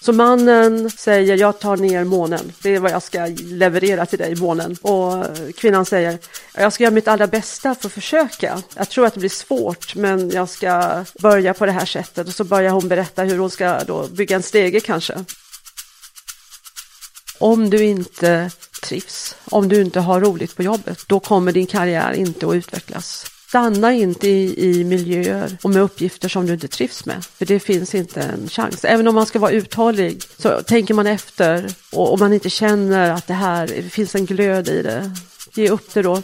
Så mannen säger jag tar ner månen, det är vad jag ska leverera till dig, månen. Och kvinnan säger jag ska göra mitt allra bästa för att försöka. Jag tror att det blir svårt men jag ska börja på det här sättet. Och så börjar hon berätta hur hon ska då bygga en stege kanske. Om du inte trivs, om du inte har roligt på jobbet, då kommer din karriär inte att utvecklas. Stanna inte i, i miljöer och med uppgifter som du inte trivs med. För det finns inte en chans. Även om man ska vara uthållig så tänker man efter och om man inte känner att det här det finns en glöd i det. Ge upp det då.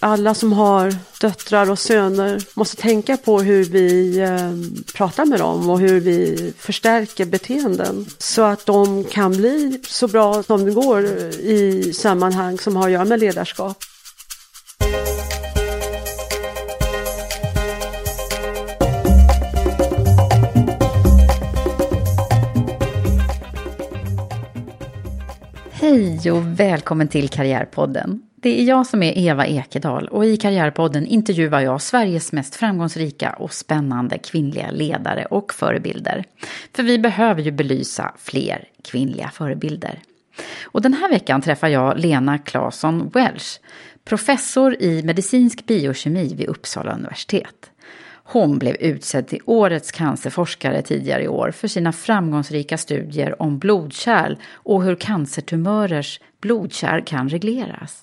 Alla som har döttrar och söner måste tänka på hur vi ehm, pratar med dem och hur vi förstärker beteenden så att de kan bli så bra som det går i sammanhang som har att göra med ledarskap. Hej och välkommen till Karriärpodden. Det är jag som är Eva Ekedal och i Karriärpodden intervjuar jag Sveriges mest framgångsrika och spännande kvinnliga ledare och förebilder. För vi behöver ju belysa fler kvinnliga förebilder. Och den här veckan träffar jag Lena Claesson Welsh, professor i medicinsk biokemi vid Uppsala universitet. Hon blev utsedd till årets cancerforskare tidigare i år för sina framgångsrika studier om blodkärl och hur cancertumörers blodkärl kan regleras.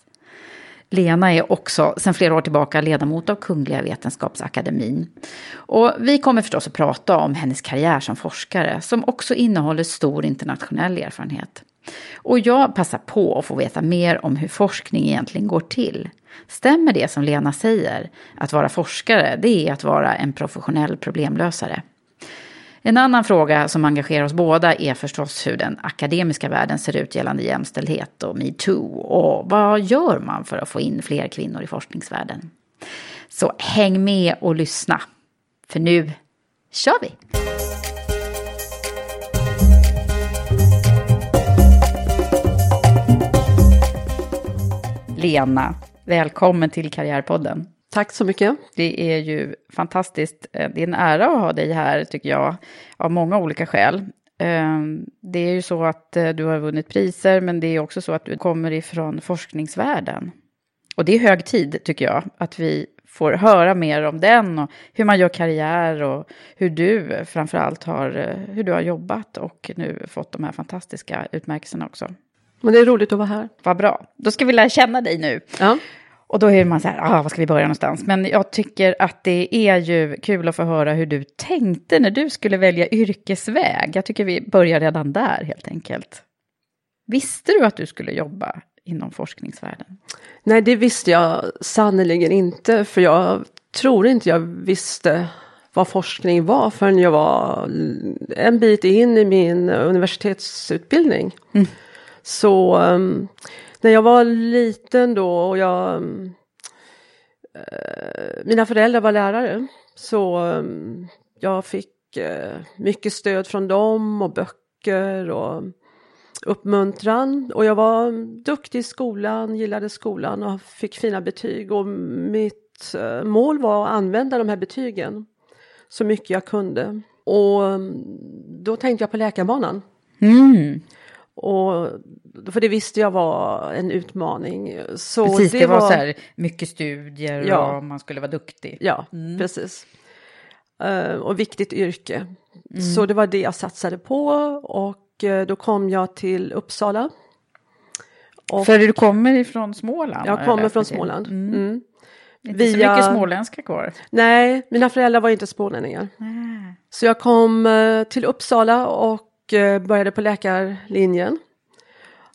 Lena är också sedan flera år tillbaka ledamot av Kungliga Vetenskapsakademin. Och vi kommer förstås att prata om hennes karriär som forskare som också innehåller stor internationell erfarenhet. Och jag passar på att få veta mer om hur forskning egentligen går till. Stämmer det som Lena säger, att vara forskare, det är att vara en professionell problemlösare? En annan fråga som engagerar oss båda är förstås hur den akademiska världen ser ut gällande jämställdhet och metoo. Och vad gör man för att få in fler kvinnor i forskningsvärlden? Så häng med och lyssna. För nu kör vi! Lena, välkommen till Karriärpodden. Tack så mycket. Det är ju fantastiskt. Det är en ära att ha dig här, tycker jag, av många olika skäl. Det är ju så att du har vunnit priser, men det är också så att du kommer ifrån forskningsvärlden. Och det är hög tid, tycker jag, att vi får höra mer om den och hur man gör karriär och hur du framför allt har, hur du har jobbat och nu fått de här fantastiska utmärkelserna också. Men det är roligt att vara här. Vad bra. Då ska vi lära känna dig nu. Ja. Och då är man så här, ah, var ska vi börja någonstans? Men jag tycker att det är ju kul att få höra hur du tänkte när du skulle välja yrkesväg. Jag tycker vi börjar redan där helt enkelt. Visste du att du skulle jobba inom forskningsvärlden? Nej, det visste jag sannerligen inte, för jag tror inte jag visste vad forskning var förrän jag var en bit in i min universitetsutbildning. Mm. Så um, när jag var liten då och jag um, mina föräldrar var lärare så um, jag fick uh, mycket stöd från dem och böcker och uppmuntran. Och jag var duktig i skolan, gillade skolan och fick fina betyg. Och mitt uh, mål var att använda de här betygen så mycket jag kunde. Och då tänkte jag på läkarbanan. Mm. Och, för det visste jag var en utmaning. Så Precis, det, var, så här mycket studier Ja. och man skulle vara duktig. Ja, precis. Eh, och viktigt yrke. Så det var det jag satsade på och eh, då kom jag till Uppsala. Och För du kommer ifrån Småland? jag kommer från. Småland. Mm. Mm. Inte så Via- mycket småländska kvar. Nej, mina föräldrar var inte smålänningar. Så jag kom eh, till Uppsala och började på läkarlinjen.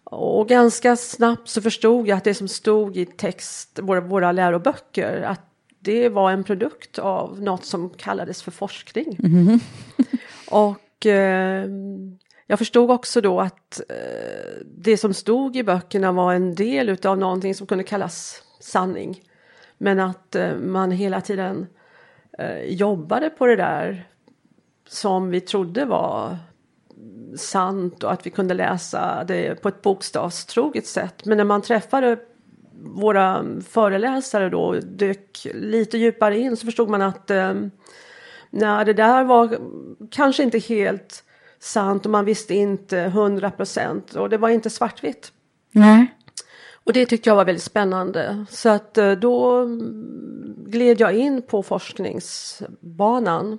Och ganska snabbt så förstod jag att det som stod i text, våra, våra läroböcker, att det var en produkt av något som kallades för forskning. Och eh, jag förstod också då att eh, det som stod i böckerna var en del utav någonting som kunde kallas sanning. Men att eh, man hela tiden eh, jobbade på det där som vi trodde var sant och att vi kunde läsa det på ett bokstavstroget sätt. Men när man träffade våra föreläsare då och dök lite djupare in så förstod man att eh, nej, det där var kanske inte helt sant och man visste inte hundra procent och det var inte svartvitt. Nej. Och det tyckte jag var väldigt spännande. Så att eh, då mm, gled jag in på forskningsbanan.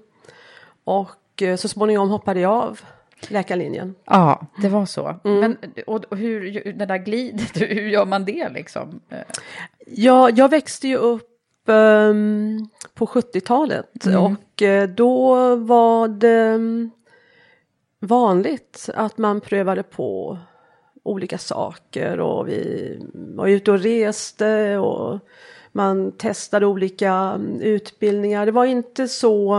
Och eh, så småningom hoppade jag av läkarlinjen. Ja, det var så. Mm. Men och, och hur, det där glidet, hur gör man det liksom? Eh, Ja, jag växte ju upp ehm, på 70-talet och eh, då var det mm, vanligt att man prövade på olika saker och vi var ute och reste och man testade olika mm, utbildningar. Det var inte så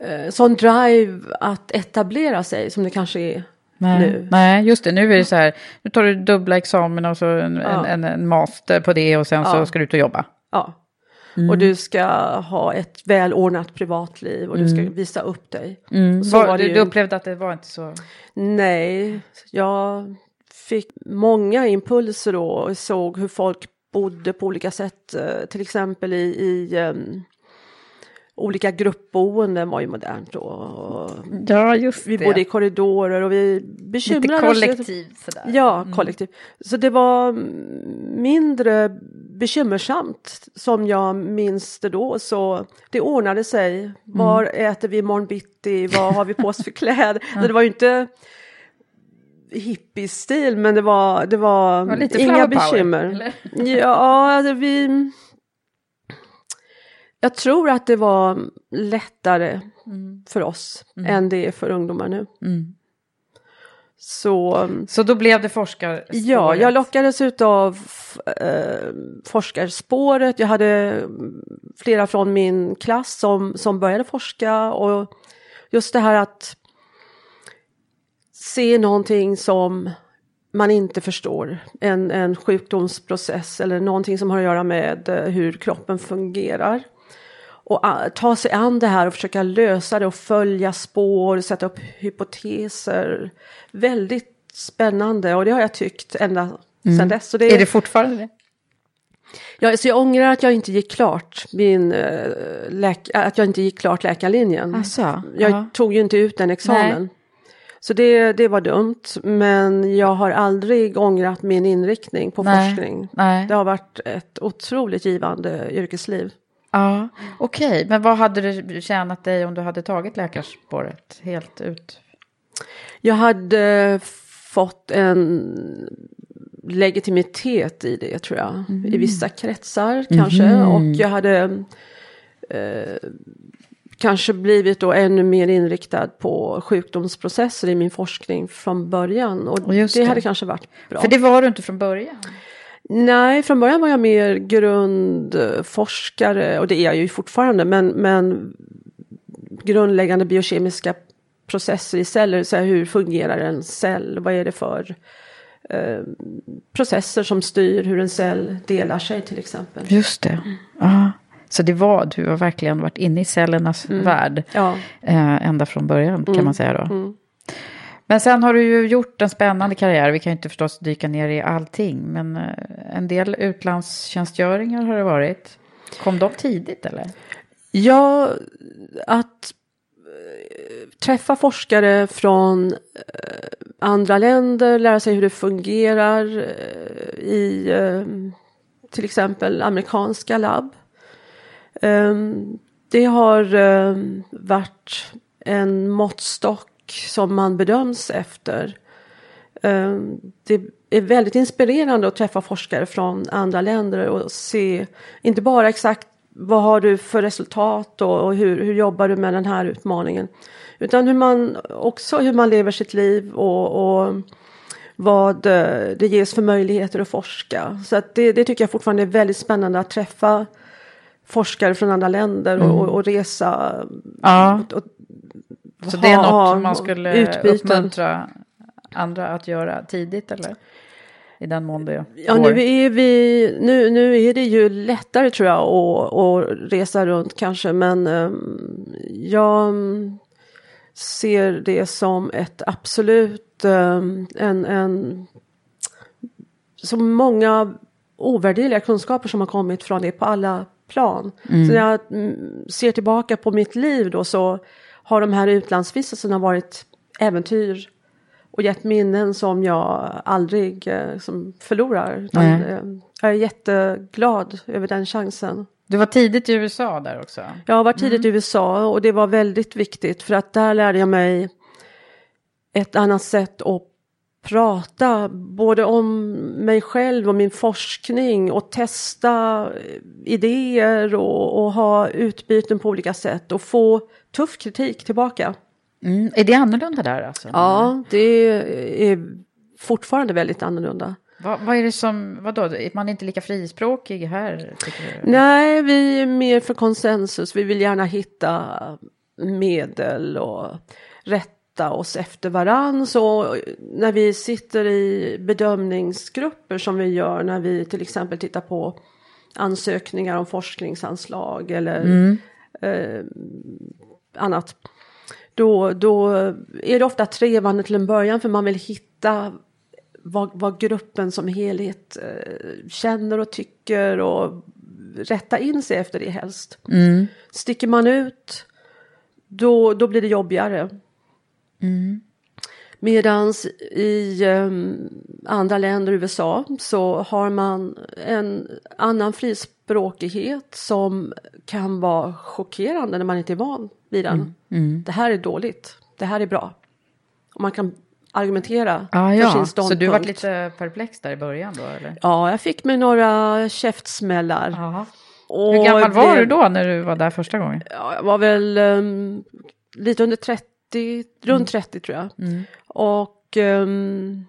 eh, sån drive att etablera sig som det kanske är Nej, nu. nej, just det. Nu är det så här, nu tar du dubbla examen och så en, Ja. en, en master på det och sen så Ja. ska du ut och jobba. Ja. Och du ska ha ett välordnat privatliv och du ska visa upp dig. Så Var, var du, ju. du upplevde att det var inte så... Nej, jag fick många impulser då och såg hur folk bodde på olika sätt. eh, Till exempel i, i ehm, olika gruppboenden var ju modernt då. Och Ja, just Vi bodde i korridorer och vi Lite bekymrade oss. kollektiv sådär. Ja, kollektiv. Så det var mindre bekymmersamt som jag minns det då. Så det ordnade sig. Var äter vi imorgon bitti? Vad har vi på oss för kläder? Så det var ju inte hippiestil men det var, det var, var lite inga power, bekymmer. eller? Ja, alltså vi... Jag tror att det var lättare för oss än det är för ungdomar nu. Mm. Så Så då blev det forskarspåret? Ja, jag lockades utav eh, forskarspåret. Jag hade mm, flera från min klass som, som började forska och just det här att se någonting som man inte förstår, en, en sjukdomsprocess eller någonting som har att göra med eh, hur kroppen fungerar. Och ta sig an det här och försöka lösa det och följa spår, sätta upp hypoteser. Väldigt spännande och det har jag tyckt ända sedan dess. Så det, Är det fortfarande det? jag, så jag ångrar att jag inte gick klart min eh, läk, att jag inte gick klart läkarlinjen. Asså, jag ja. tog ju inte ut den examen. Nej. Så det, det var dumt, men jag har aldrig ångrat min inriktning på Nej, forskning. nej. Det har varit ett otroligt givande yrkesliv. Ja, okej. Men vad hade det tjänat dig om du hade tagit läkarspåret helt ut? Jag hade fått en legitimitet i det tror jag. I vissa kretsar kanske. Och jag hade eh, kanske blivit då ännu mer inriktad på sjukdomsprocesser i min forskning från början. Och det, det. hade kanske varit bra. För det var du inte från början. Nej, från början var jag mer grundforskare och det är jag ju fortfarande. Men, men grundläggande biokemiska processer i celler, så här, hur fungerar en cell, vad är det för eh, processer som styr hur en cell delar sig till exempel. Just det. Ja. Så det var, du har verkligen varit inne i cellernas värld. Ja. Eh, ända från början kan man säga då. Men sen har du ju gjort en spännande karriär. Vi kan ju inte förstås dyka ner i allting. Men eh, en del utlandstjänstgöringar har det varit. Kom de tidigt eller? Ja, att eh, träffa forskare från eh, andra länder, lära sig hur det fungerar i till exempel amerikanska labb. Ehm, det har varit en måttstock som man bedöms efter. Ehm, Det är väldigt inspirerande att träffa forskare från andra länder och se inte bara exakt vad har du för resultat och, hur, hur jobbar du med den här utmaningen. Utan hur man också hur man lever sitt liv och, och vad eh, det ges för möjligheter att forska. Så att det, det tycker jag fortfarande är väldigt spännande att träffa forskare från andra länder och, och, och resa. Ja. Och, och, Så det är något man skulle utbyten. uppmuntra andra att göra tidigt eller? I den mån det Ja, går. nu är, vi, nu, nu är det ju lättare tror jag att, att resa runt kanske men um, jag mm, ser det som ett absolut um, en, en så många ovärderliga kunskaper som har kommit från det på alla plan. Så när jag mm, ser tillbaka på mitt liv då så har de här utlandsvistelserna varit äventyr och gett minnen som jag aldrig eh, som förlorar. Eh, jag är jätteglad över den chansen. Du var tidigt i USA där också. Jag varit tidigt i USA och det var väldigt viktigt för att där lärde jag mig ett annat sätt att prata både om mig själv och min forskning och testa eh, idéer och, och ha utbyten på olika sätt och få tuff kritik tillbaka. Mm. Är det annorlunda där alltså? Ja, det är fortfarande väldigt annorlunda. Vad, vad är det som, vadå, man är inte lika frispråkig här? Nej, vi är mer för konsensus. Vi vill gärna hitta medel och rätta oss efter varann. Så när vi sitter i bedömningsgrupper som vi gör när vi till exempel tittar på ansökningar om forskningsanslag eller eh, annat. Då, då är det ofta trevande till en början för man vill hitta vad, vad gruppen som helhet eh, känner och tycker och rätta in sig efter det helst. Sticker man ut då, då blir det jobbigare. Medans i eh, andra länder, USA, så har man en annan frispråkighet som kan vara chockerande när man inte är van vid den. Det här är dåligt, det här är bra. Och man kan argumentera Ah, för ja. sin Så ståndpunkt. du var lite perplex där i början då eller? Ja, jag fick mig några käftsmällar. Och Hur gammal var det- du då när du var där första gången? Ja, jag var väl ehm, lite under 30, runt 30 tror jag. Och ehm,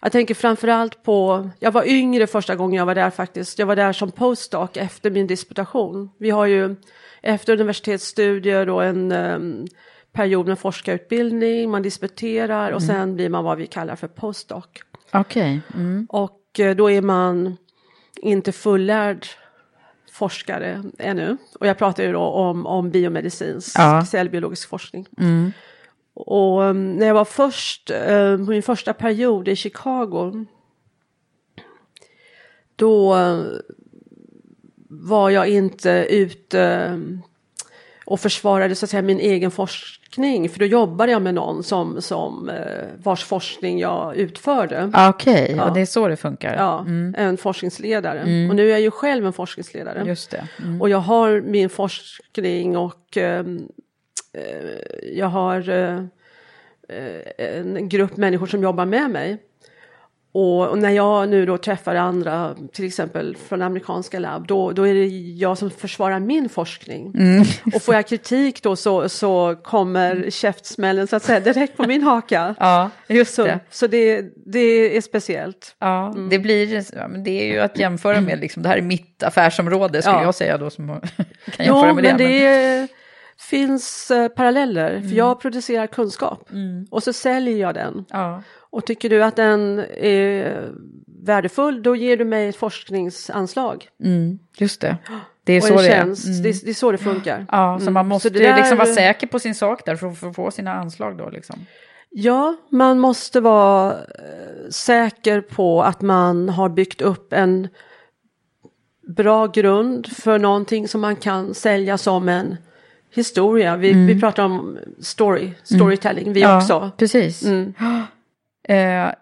jag tänker framförallt på, jag var yngre första gången jag var där faktiskt. Jag var där som postdoc efter min disputation. Vi har ju efter universitetsstudier och en ehm, period med forskarutbildning, man disputerar och sen blir man vad vi kallar för postdoc. Okej. Mm. Och eh, då är man inte fullärd forskare ännu. Och jag pratar ju då om, om biomedicinsk Ja. cellbiologisk forskning. Och um, när jag var först, eh, på min första period i Chicago, då eh, var jag inte ute eh, och försvarade så att säga min egen forskning. För då jobbade jag med någon som, som vars forskning jag utförde. Ah, Okej, Ja. och det är så det funkar? Ja, en forskningsledare. Och nu är jag ju själv en forskningsledare. Just det. Mm. Och jag har min forskning och jag har eh, eh, en grupp människor som jobbar med mig. Och, när jag nu då träffar andra, till exempel från amerikanska labb, då, då är det jag som försvarar min forskning. Och får jag kritik då så, så kommer käftsmällen så att säga direkt på min haka. Ja, just Så, det. så det, det är speciellt. Ja, det blir, men det är ju att jämföra med, liksom, det här är mitt affärsområde skulle Ja. jag säga då som kan jämföra Jo, med men det. det är, finns eh, paralleller, för jag producerar kunskap och så säljer jag den. Ja. Och tycker du att den är värdefull, då ger du mig ett forskningsanslag. Mm, just det. Det är så det tjänst. Mm. Det, är- det är så det funkar. Ja, så man måste det där- liksom vara säker på sin sak där för att för att få sina anslag då liksom. Ja, man måste vara eh, säker på att man har byggt upp en bra grund för någonting som man kan sälja som en historia. Vi, vi pratar om story, storytelling, vi också. precis. Mm. Eh, eh,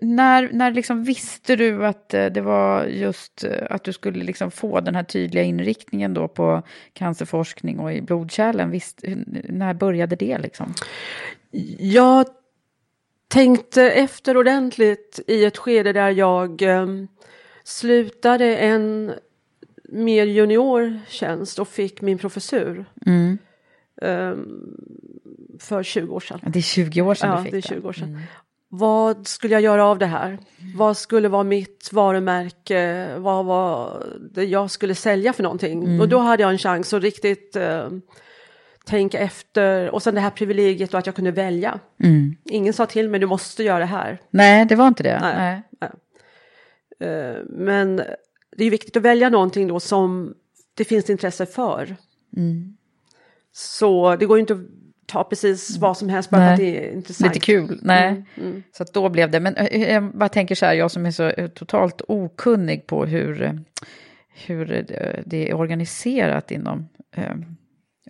när när liksom visste du att eh, det var just eh, att du skulle liksom få den här tydliga inriktningen då på cancerforskning och i blodkärlen? Visst, när började det liksom? Jag tänkte efter ordentligt i ett skede där jag eh, slutade en mer junior tjänst och fick min professur Mm. eh, för 20 år sedan. Det är 20 år sedan Ja, du fick det är det. 20 år sedan. Vad skulle jag göra av det här? Vad skulle vara mitt varumärke? Vad var det jag skulle sälja för någonting? Och då hade jag en chans att riktigt eh, tänka efter. Och sen det här privilegiet och att jag kunde välja. Mm. Ingen sa till mig du måste göra det här. Nej, det var inte det. Nej. Nej. Eh, men det är viktigt att välja någonting då som det finns intresse för. Mm. Så det går ju inte att ta precis vad som helst bara för att det är intressant. Lite kul, nej. Mm, mm. Så att då blev det. Men eh, jag bara tänker så här, jag som är så eh, totalt okunnig på hur, eh, hur eh, det är organiserat inom eh,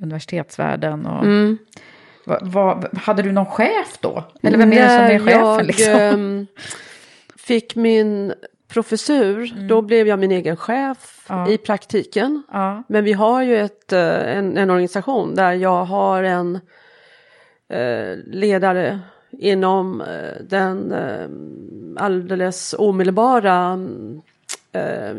universitetsvärlden. Och, Mm. vad, vad, hade du någon chef då? Eller vem är det som är chefen? jag liksom? ehm, fick min professur, då blev jag min egen chef Mm. Ja. i praktiken. ja. Men vi har ju ett, eh, en, en organisation där jag har en eh, ledare inom eh, den eh, alldeles omedelbara eh,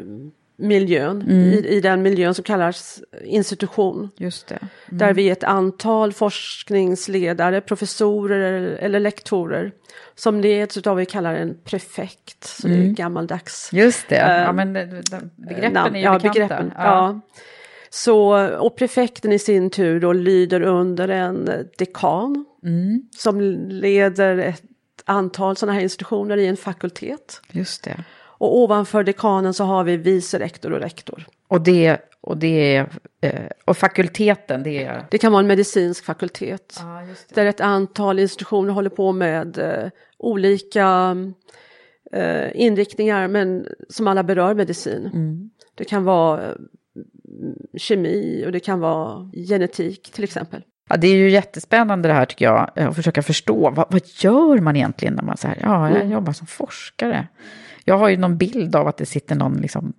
miljön, Mm. i, i den miljön som kallas institution. Just det. Där vi är ett antal forskningsledare, professorer eller, eller lektorer som leds av vad vi kallar en prefekt. Så det är gammaldags. Just det, ja Eh, men det- det- begreppen namn. är ju ja, bekanta. begreppen, ja. Så, och prefekten i sin tur då lyder under en dekan Mm, som leder ett antal sådana här institutioner i en fakultet. just det. Och ovanför dekanen så har vi vice rektor och rektor. Och det, och det är, eh, och fakulteten det är... Det kan vara en medicinsk fakultet. Just Där ett antal institutioner håller på med eh, olika eh, inriktningar men som alla berör medicin. Mm. Det kan vara eh, kemi och det kan vara genetik till exempel. Ja, det är ju jättespännande det här tycker jag, eh, att försöka förstå. Vad, vad gör man egentligen när man säger, ja, jag Mm. jobbar som forskare. Jag har ju någon bild av att det sitter någon, liksom,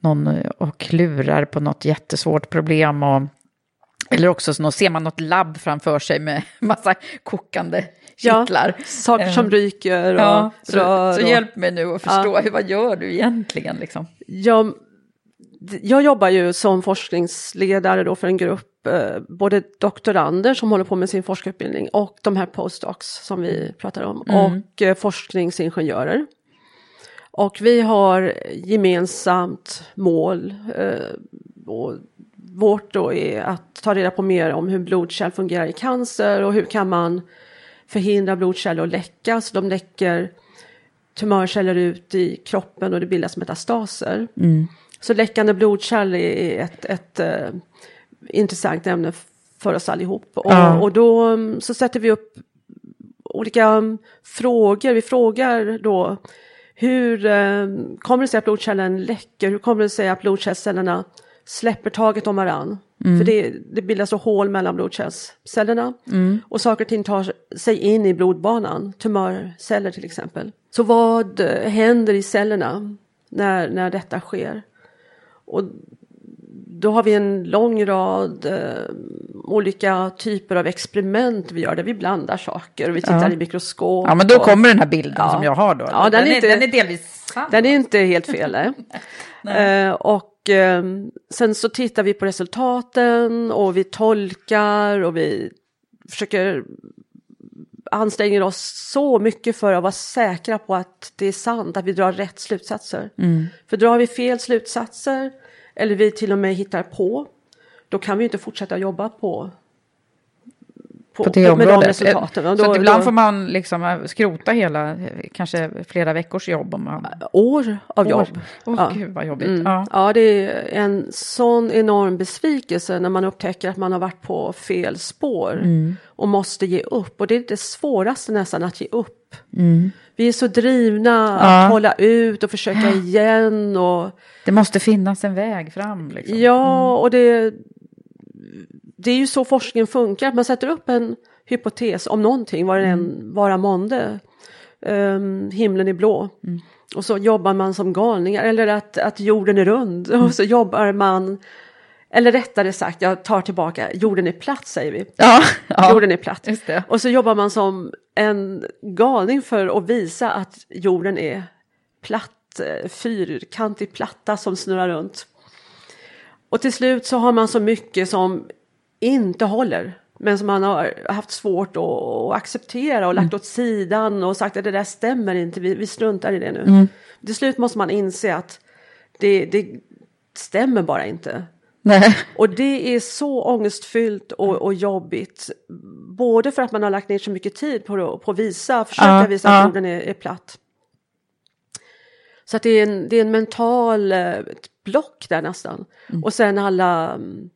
någon eh, och klurar på något jättesvårt problem. Och, eller också så ser man något labb framför sig med massa kokande kittlar. Saker som Eh, ryker och Ja, så, rör. så och- hjälp mig nu att förstå, hur, vad gör du egentligen? Liksom? Jag, jag jobbar ju som forskningsledare då för en grupp, eh, både doktorander som håller på med sin forskarutbildning och de här postdocs som vi pratar om och eh, forskningsingenjörer. Och vi har gemensamt mål eh, och vårt då är att ta reda på mer om hur blodkärl fungerar i cancer och hur kan man förhindra blodkärl att läcka så de läcker tumörceller ut i kroppen och det bildas metastaser. Så läckande blodkärl är ett, ett eh, intressant ämne för oss allihop. Och, Ja. och då mm, så sätter vi upp olika mm, frågor. Vi frågar då hur eh, kommer det sig att blodkärlen läcker? Hur kommer det sig att blodkärlscellerna släpper taget om varann? För det, det bildas så hål mellan blodkärlscellerna och saker och ting tar sig in i blodbanan, tumörceller till exempel. Så vad händer i cellerna när, när detta sker? Och då har vi en lång rad eh, olika typer av experiment vi gör där vi blandar saker och vi tittar Ja. i mikroskop. Ja, men då och- kommer den här bilden Ja. som jag har då. Ja, den är inte- den är delvis sann. Den är inte helt fel. nej. eh, och eh, sen så tittar vi på resultaten och vi tolkar och vi försöker anstränger oss så mycket för att vara säkra på att det är sant, att vi drar rätt slutsatser. För drar vi fel slutsatser eller vi till och med hittar på, då kan vi inte fortsätta jobba på på, på det med de området. resultaten. Så då- att ibland då- får man liksom eh, skrota hela, eh, kanske flera veckors jobb om man... år av jobb. Åh Ja. gud vad jobbigt. Mm. Ja. Ja. det är en sån enorm besvikelse när man upptäcker att man har varit på fel spår Mm. och måste ge upp. Och det är det svåraste nästan att ge upp. Mm. Vi är så drivna Ja. att hålla ut och försöka igen. Och, Det måste finnas en väg fram. Liksom. Ja, och det, det är ju så forskningen funkar. Man sätter upp en hypotes om någonting, vad det än vara månde. Um, himlen är blå. Och så jobbar man som galningar. Eller att, att jorden är rund. Och så jobbar man, eller rättare sagt, jag tar tillbaka, jorden är platt säger vi. Ja, ja. Jorden är platt. Och så jobbar man som en galning för att visa att jorden är platt, eh, fyrkantig platta som snurrar runt. Och till slut så har man så mycket som inte håller. Men som man har haft svårt att, acceptera och lagt åt sidan och sagt att det där stämmer inte, vi, vi struntar i det nu. Till slut måste man inse att det, det stämmer bara inte. Nej. Och det är så ångestfyllt och, och jobbigt. Både för att man har lagt ner så mycket tid på att, på att visa, försöka Ja, visa ja. att jorden är, är platt. Så att det är en, det är en mental eh, block där nästan. Mm. Och sen alla mm,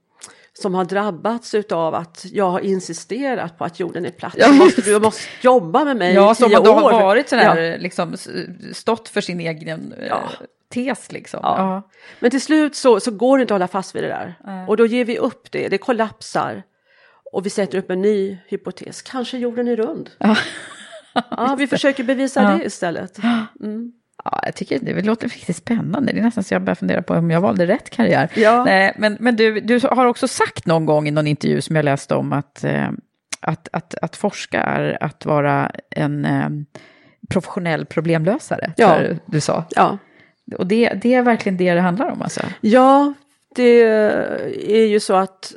som har drabbats av att jag har insisterat på att jorden är platt. Ja, Du måste, du måste jobba med mig Ja, i som tio man då år. har varit sådär, Ja. liksom, stått för sin egen eh, Ja. tes liksom. Ja. Ja. Men till slut så, så går det inte att hålla fast vid det där. Och då ger vi upp det, det kollapsar. Och vi sätter upp en ny hypotes, kanske jorden är rund. Ja, vi försöker bevisa Ja. det istället. Ja, jag tycker det låter riktigt spännande. Det är nästan så jag börjar fundera på om jag valde rätt karriär. Ja. Nej, men men du, du har också sagt någon gång i någon intervju som jag läste om att, eh, att, att, att forska är att vara en eh, professionell problemlösare. Ja. Du sa. Ja. Och det, det är verkligen det det handlar om alltså. ja, det är ju så att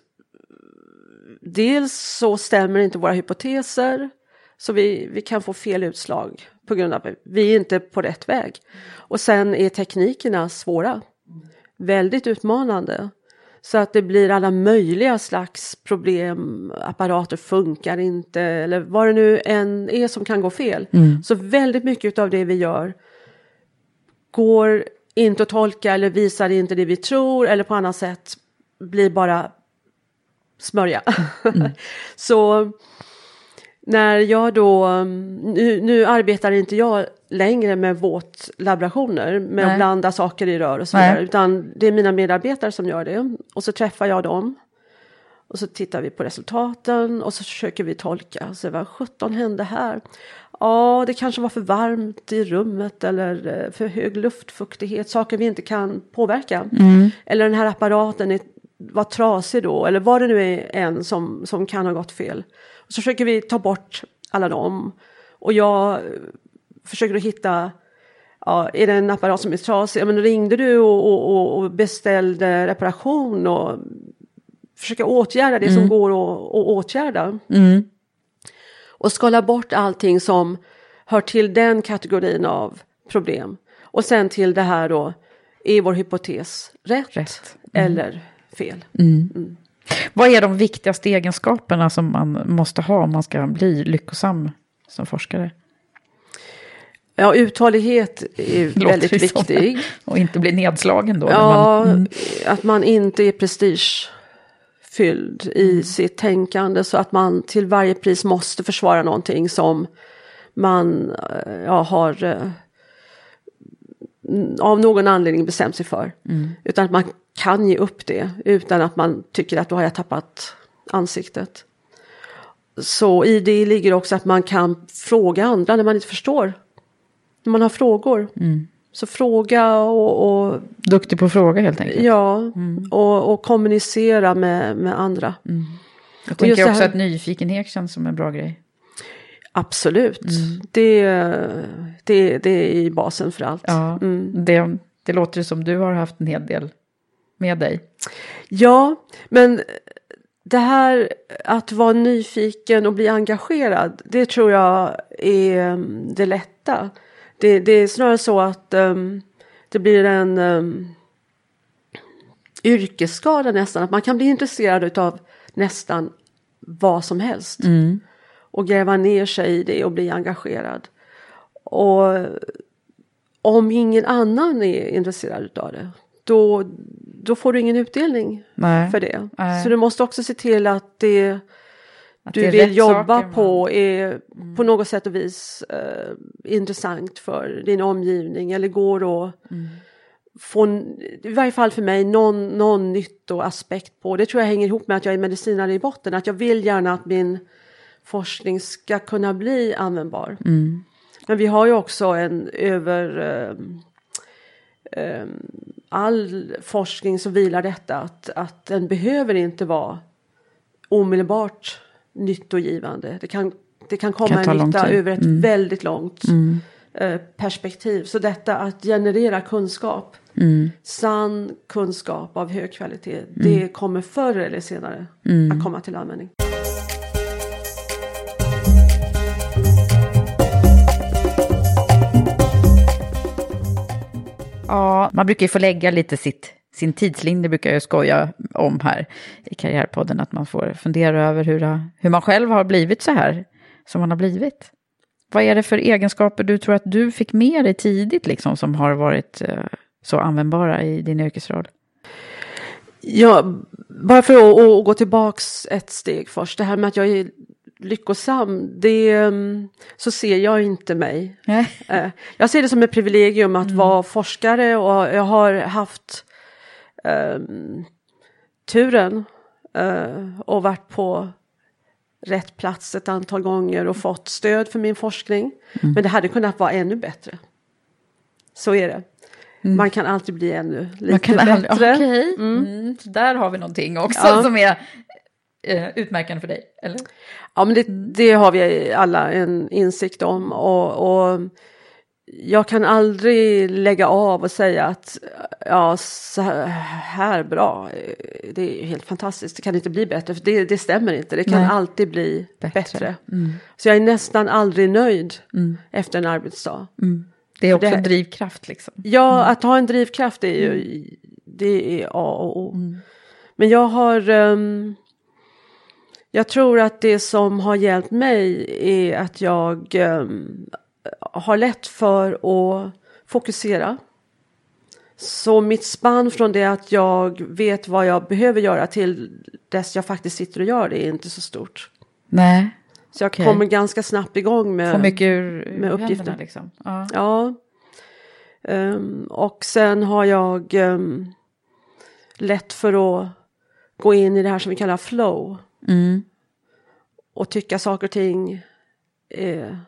dels så stämmer inte våra hypoteser så vi, vi kan få fel utslag på grund av att vi är inte på rätt väg. Och sen är teknikerna svåra, väldigt utmanande. Så att det blir alla möjliga slags problem, apparater funkar inte eller vad det nu än är som kan gå fel. Så väldigt mycket av det vi gör går inte att tolka eller visar inte det vi tror eller på annat sätt blir bara smörja. så när jag då, nu, nu arbetar inte jag längre med våtlaborationer med Nej. att blanda saker i rör och så vidare, utan det är mina medarbetare som gör det. Och så träffar jag dem och så tittar vi på resultaten och så försöker vi tolka. Så vad 17 hände här? Ja, det kanske var för varmt i rummet eller eh, för hög luftfuktighet, saker vi inte kan påverka. Eller den här apparaten är, var trasig då, eller vad det nu är en som, som kan ha gått fel. Och så försöker vi ta bort alla dem. Och jag eh, försöker att hitta Ja, är det en apparat som är trasig? Ja, men ringde du och, och, och- beställde reparation och försöka åtgärda det som går att att åtgärda. Och skala bort allting som hör till den kategorin av problem. Och sen till det här då, är vår hypotes rätt, Rätt. eller fel? Vad är de viktigaste egenskaperna som man måste ha om man ska bli lyckosam som forskare? Ja, uthållighet är Låter väldigt viktig. Och inte bli nedslagen då? Ja, man, att man inte är prestigefylld i sitt tänkande så att man till varje pris måste försvara någonting som man eh, ja, har eh, av någon anledning bestämt sig för. Utan att man kan ge upp det utan att man tycker att då har jag tappat ansiktet. Så i det ligger också att man kan fråga andra när man inte förstår. När man har frågor. Så fråga och, och Duktig på att fråga helt enkelt. Ja, och, och kommunicera med, med andra. Jag just tänker också att nyfikenhet känns som en bra grej. Absolut. Det, det, det är i basen för allt. Ja, det, det låter som du har haft en hel del med dig. Ja, men det här att vara nyfiken och bli engagerad, det tror jag är um, det lätta. Det, det är snarare så att um, det blir en um, yrkesskada nästan, att man kan bli intresserad av nästan vad som helst. Mm. Och gräva ner sig i det och bli engagerad. Och om ingen annan är intresserad av det, då, då får du ingen utdelning Nej. för det. Nej. Så du måste också se till att det Att du det vill jobba saker på är på något sätt och vis eh, intressant för din omgivning eller går att Mm. få, i varje fall för mig, någon, någon nyttoaspekt på. Det tror jag hänger ihop med att jag är medicinare i botten, att jag vill gärna att min forskning ska kunna bli användbar. Mm. Men vi har ju också en över eh, eh, all forskning så vilar detta att, att den behöver inte vara omedelbart nyttogivande. Det kan, det kan komma Kan en nytta över ett Mm. väldigt långt eh, perspektiv. Så detta att generera kunskap, Mm. sann kunskap av hög kvalitet, det kommer förr eller senare Mm. att komma till användning. Ja, man brukar ju få lägga lite sitt, sin tidslinje, brukar jag skoja om här i Karriärpodden, att man får fundera över hur, hur man själv har blivit så här som man har blivit. Vad är det för egenskaper du tror att du fick med dig tidigt, liksom, som har varit eh, så användbara i din yrkesroll? Ja, bara för att, att gå tillbaks ett steg först. Det här med att jag är lyckosam, det, mm, så ser jag inte mig. Nej. Eh, Jag ser det som ett privilegium att vara forskare och jag har haft ehm, turen eh, och varit på rätt plats ett antal gånger och fått stöd för min forskning. Men det hade kunnat vara ännu bättre. Så är det. Man kan alltid bli ännu lite Man kan aldrig, bättre. okej, mm. så där har vi någonting också Ja. som är eh, utmärkande för dig, eller? Ja, men det, det har vi alla en insikt om. Och, och jag kan aldrig lägga av och säga att ja, så här bra, det är helt fantastiskt, det kan inte bli bättre. För det, det stämmer inte, det kan Nej. alltid bli Bättre. bättre. Så jag är nästan aldrig nöjd Mm. efter en arbetsdag. Det är också det- drivkraft, liksom. Ja, att ha en drivkraft är ju det är A och O. Men jag har ehm, Jag tror att det som har hjälpt mig är att jag ehm, har lätt för att fokusera. Så mitt spann från det att jag vet vad jag behöver göra till dess jag faktiskt sitter och gör det är inte så stort. Nej, Så jag Okej. kommer ganska snabbt igång med få mycket ur, ur med uppgifterna. liksom. Ja. Ja. Ehm, och sen har jag ehm, lätt för att gå in i det här som vi kallar flow. Mm. Och tycka saker och ting är,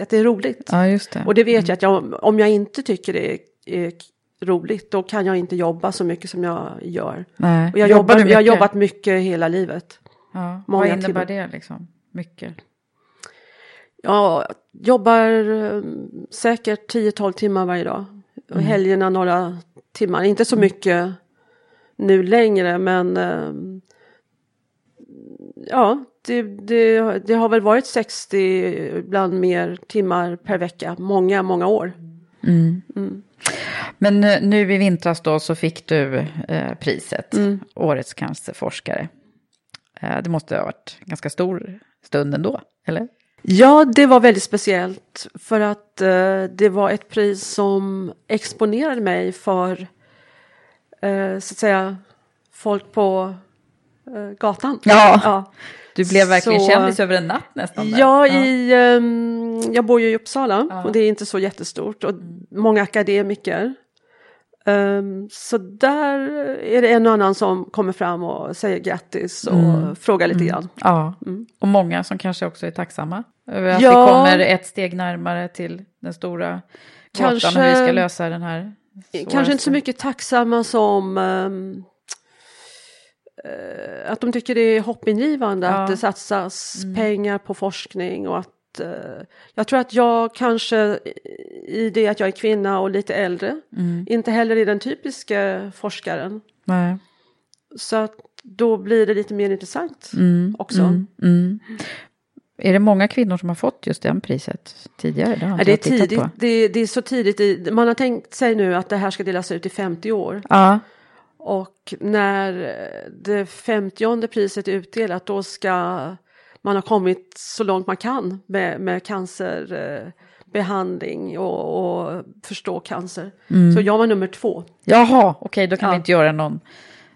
att det är roligt. ja, det. Och det vet jag att jag, om jag inte tycker det är, är roligt då kan jag inte jobba så mycket som jag gör. Nej. Och jag, Jobbar jag har jobbat mycket hela livet. Ja. Vad innebär timmar. det, liksom? Mycket? Jag jobbar eh, säkert 10-12 timmar varje dag. Och Mm. helgerna några timmar. Inte så mycket nu längre men eh, ja, det, det, det har väl varit 60, ibland mer timmar per vecka. Många, många år. Men eh, nu i vintras då så fick du eh, priset, Mm. Årets cancerforskare. Eh, det måste ha varit ganska stor stund ändå, eller? Ja, det var väldigt speciellt för att eh, det var ett pris som exponerade mig för eh, så att säga folk på gatan. Ja. ja. Du blev verkligen Så- kändis över en natt nästan. där. Ja, i, ehm, jag bor ju i Uppsala och det är inte så jättestort och många akademiker. Ehm, så där är det en och annan som kommer fram och säger grattis och frågar lite grann. Ja, och många som kanske också är tacksamma över att Ja. vi kommer ett steg närmare till den stora gåtan Kanske- hur vi ska lösa den här. Kanske inte så mycket tacksamma som eh, att de tycker det är hoppingivande Ja. att det satsas pengar på forskning och att eh, jag tror att jag kanske i det att jag är kvinna och lite äldre inte heller är den typiska forskaren. Nej. Så att då blir det lite mer intressant också. Mm. Är det många kvinnor som har fått just det priset tidigare? Det Ja, det, är tidigt, det, det är så tidigt, i, man har tänkt sig nu att det här ska delas ut i 50 år. Ja, Och när det femtionde priset är utdelat då ska man ha kommit så långt man kan med, med cancerbehandling och, och förstå cancer. Så jag var nummer två. Jaha, okej, då kan vi Ja. inte göra någon,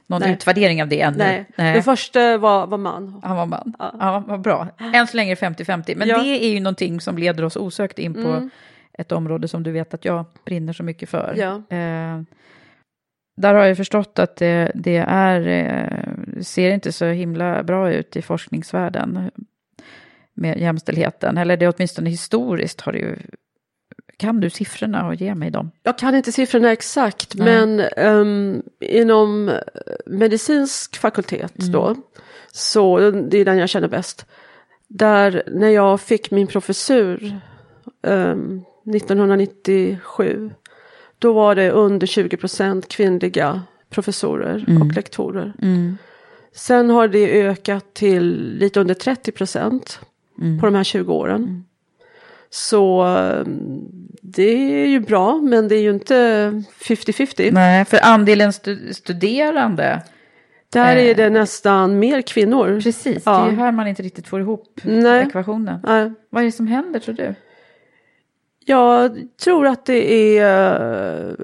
någon Nej. utvärdering av det ännu. Nej, den första var, var man. Han var man. Ja. vad bra. Än så länge är det 50-50. Men Ja. det är ju någonting som leder oss osökt in på ett område som du vet att jag brinner så mycket för. Ja. Eh, där har jag förstått att det, det är, eh, ser inte så himla bra ut i forskningsvärlden med jämställdheten. Eller det är åtminstone historiskt har det ju... Kan du siffrorna och ge mig dem? Jag kan inte siffrorna exakt Nej. men ehm, inom medicinsk fakultet då, så det är den jag känner bäst. Där när jag fick min professur ehm, 1997 då var det under 20 procent kvinnliga professorer och lektorer. Sen har det ökat till lite under 30 procent på de här 20 åren. Så ehm, det är ju bra men det är ju inte 50-50. Nej, för andelen stu- studerande, Där Eh. är det nästan mer kvinnor. precis, Ja. det är ju här man inte riktigt får ihop Nej. ekvationen. Nej. Vad är det som händer tror du? Jag tror att det är eh,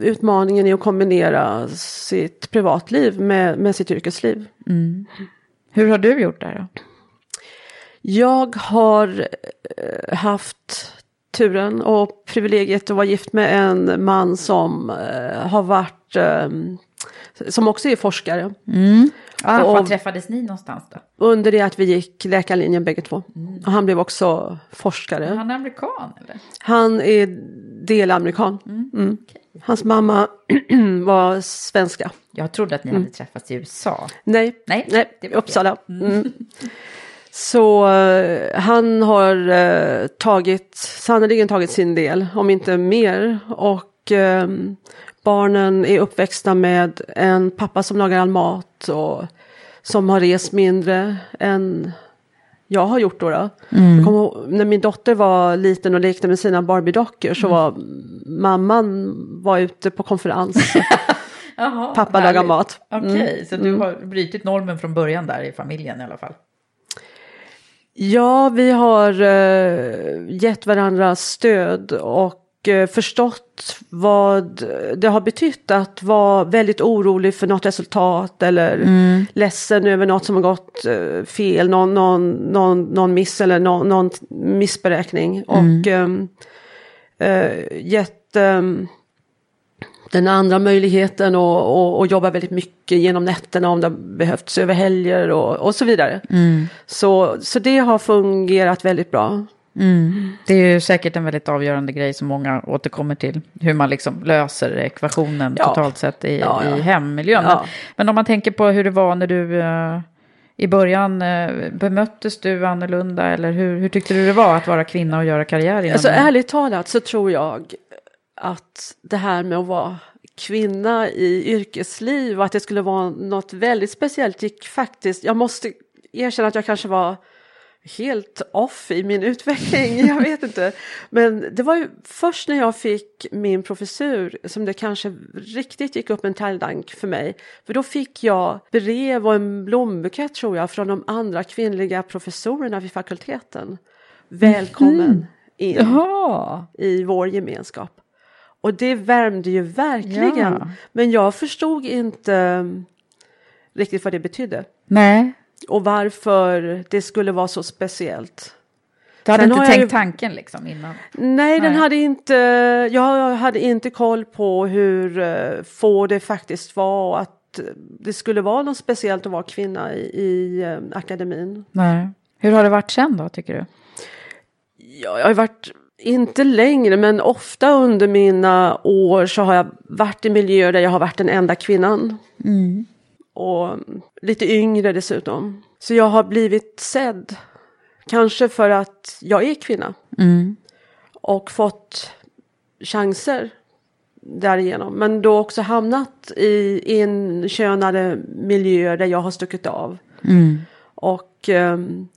utmaningen i att kombinera sitt privatliv med, med sitt yrkesliv. Hur har du gjort där då? Jag har eh, haft turen och privilegiet att vara gift med en man som eh, har varit, eh, som också är forskare. Ah, Och- var träffades ni någonstans då? Under det att vi gick läkarlinjen bägge två. Och han blev också forskare. Han är amerikan eller? Han är delamerikan. Mm. Hans mamma var svenska. Jag trodde att ni hade träffats i USA. Nej, Nej, nej det. Uppsala. Mm. Så eh, han har uh, tagit, sannoliken tagit sin del, om inte mer. Och ehm, barnen är uppväxta med en pappa som lagar all mat och som har rest mindre än jag har gjort då. då. Kommer ihåg, när min dotter var liten och lekte med sina Barbie-dockor så var mamman var ute på konferens. Jaha, Pappa lagar mat. Okej, så du har brutit normen från början där i familjen i alla fall. Ja, vi har uh, gett varandra stöd och eh, förstått vad det har betytt att vara väldigt orolig för något resultat eller ledsen över något som har gått eh, fel, någon, någon, någon, någon miss eller någon, någon missberäkning. Och ehm, eh, gett ehm, den andra möjligheten att att- att jobba väldigt mycket genom nätterna om det behövts över helger och, och så vidare. Så, så det har fungerat väldigt bra. Det är ju säkert en väldigt avgörande grej som många återkommer till. Hur man liksom löser ekvationen Ja. totalt sett i, Ja, ja. i hemmiljön. Men, men om man tänker på hur det var när du eh, i början eh, bemöttes du annorlunda eller hur, hur tyckte du det var att vara kvinna och göra karriär inom Alltså det? ärligt talat så tror jag att det här med att vara kvinna i yrkesliv och att det skulle vara något väldigt speciellt gick faktiskt, jag måste erkänna att jag kanske var helt off i min utveckling, jag vet inte. Men det var ju först när jag fick min professur som det kanske riktigt gick upp en talgdank för mig. För då fick jag brev och en blombukett tror jag från de andra kvinnliga professorerna vid fakulteten. Välkommen in Jaha, i vår gemenskap. Och det värmde ju verkligen. Ja. Men jag förstod inte riktigt vad det betydde. nej. Och varför det skulle vara så speciellt. Du hade Sen inte jag tänkt ju- tanken liksom innan? Nej, den Nej. hade inte, jag hade inte koll på hur uh, få det faktiskt var och att eh, det skulle vara något speciellt att vara kvinna i, i eh, akademin. Nej. Hur har det varit sen då tycker du? Ja, jag har varit, inte längre, men ofta under mina år så har jag varit i miljöer där jag har varit den enda kvinnan. Och mm, lite yngre dessutom. Så jag har blivit sedd. Kanske för att jag är kvinna. Och fått chanser därigenom. Men då också hamnat i inkönade miljöer där jag har stuckit av. Och ehm,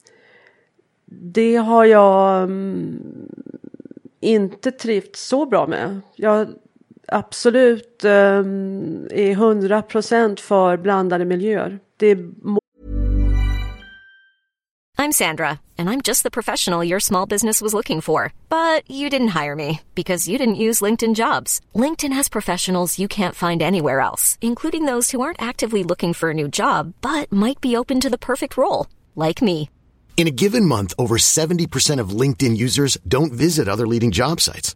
det har jag mm, inte trivts så bra med. Jag absolut um, är 100 procent för blandade miljöer. Det är I'm Sandra, and I'm just the professional your small business was looking for. But you didn't hire me because you didn't use LinkedIn jobs. LinkedIn has professionals you can't find anywhere else, including those who aren't actively looking for a new job but might be open to the perfect role, like me. In a given month, over 70% of LinkedIn users don't visit other leading job sites.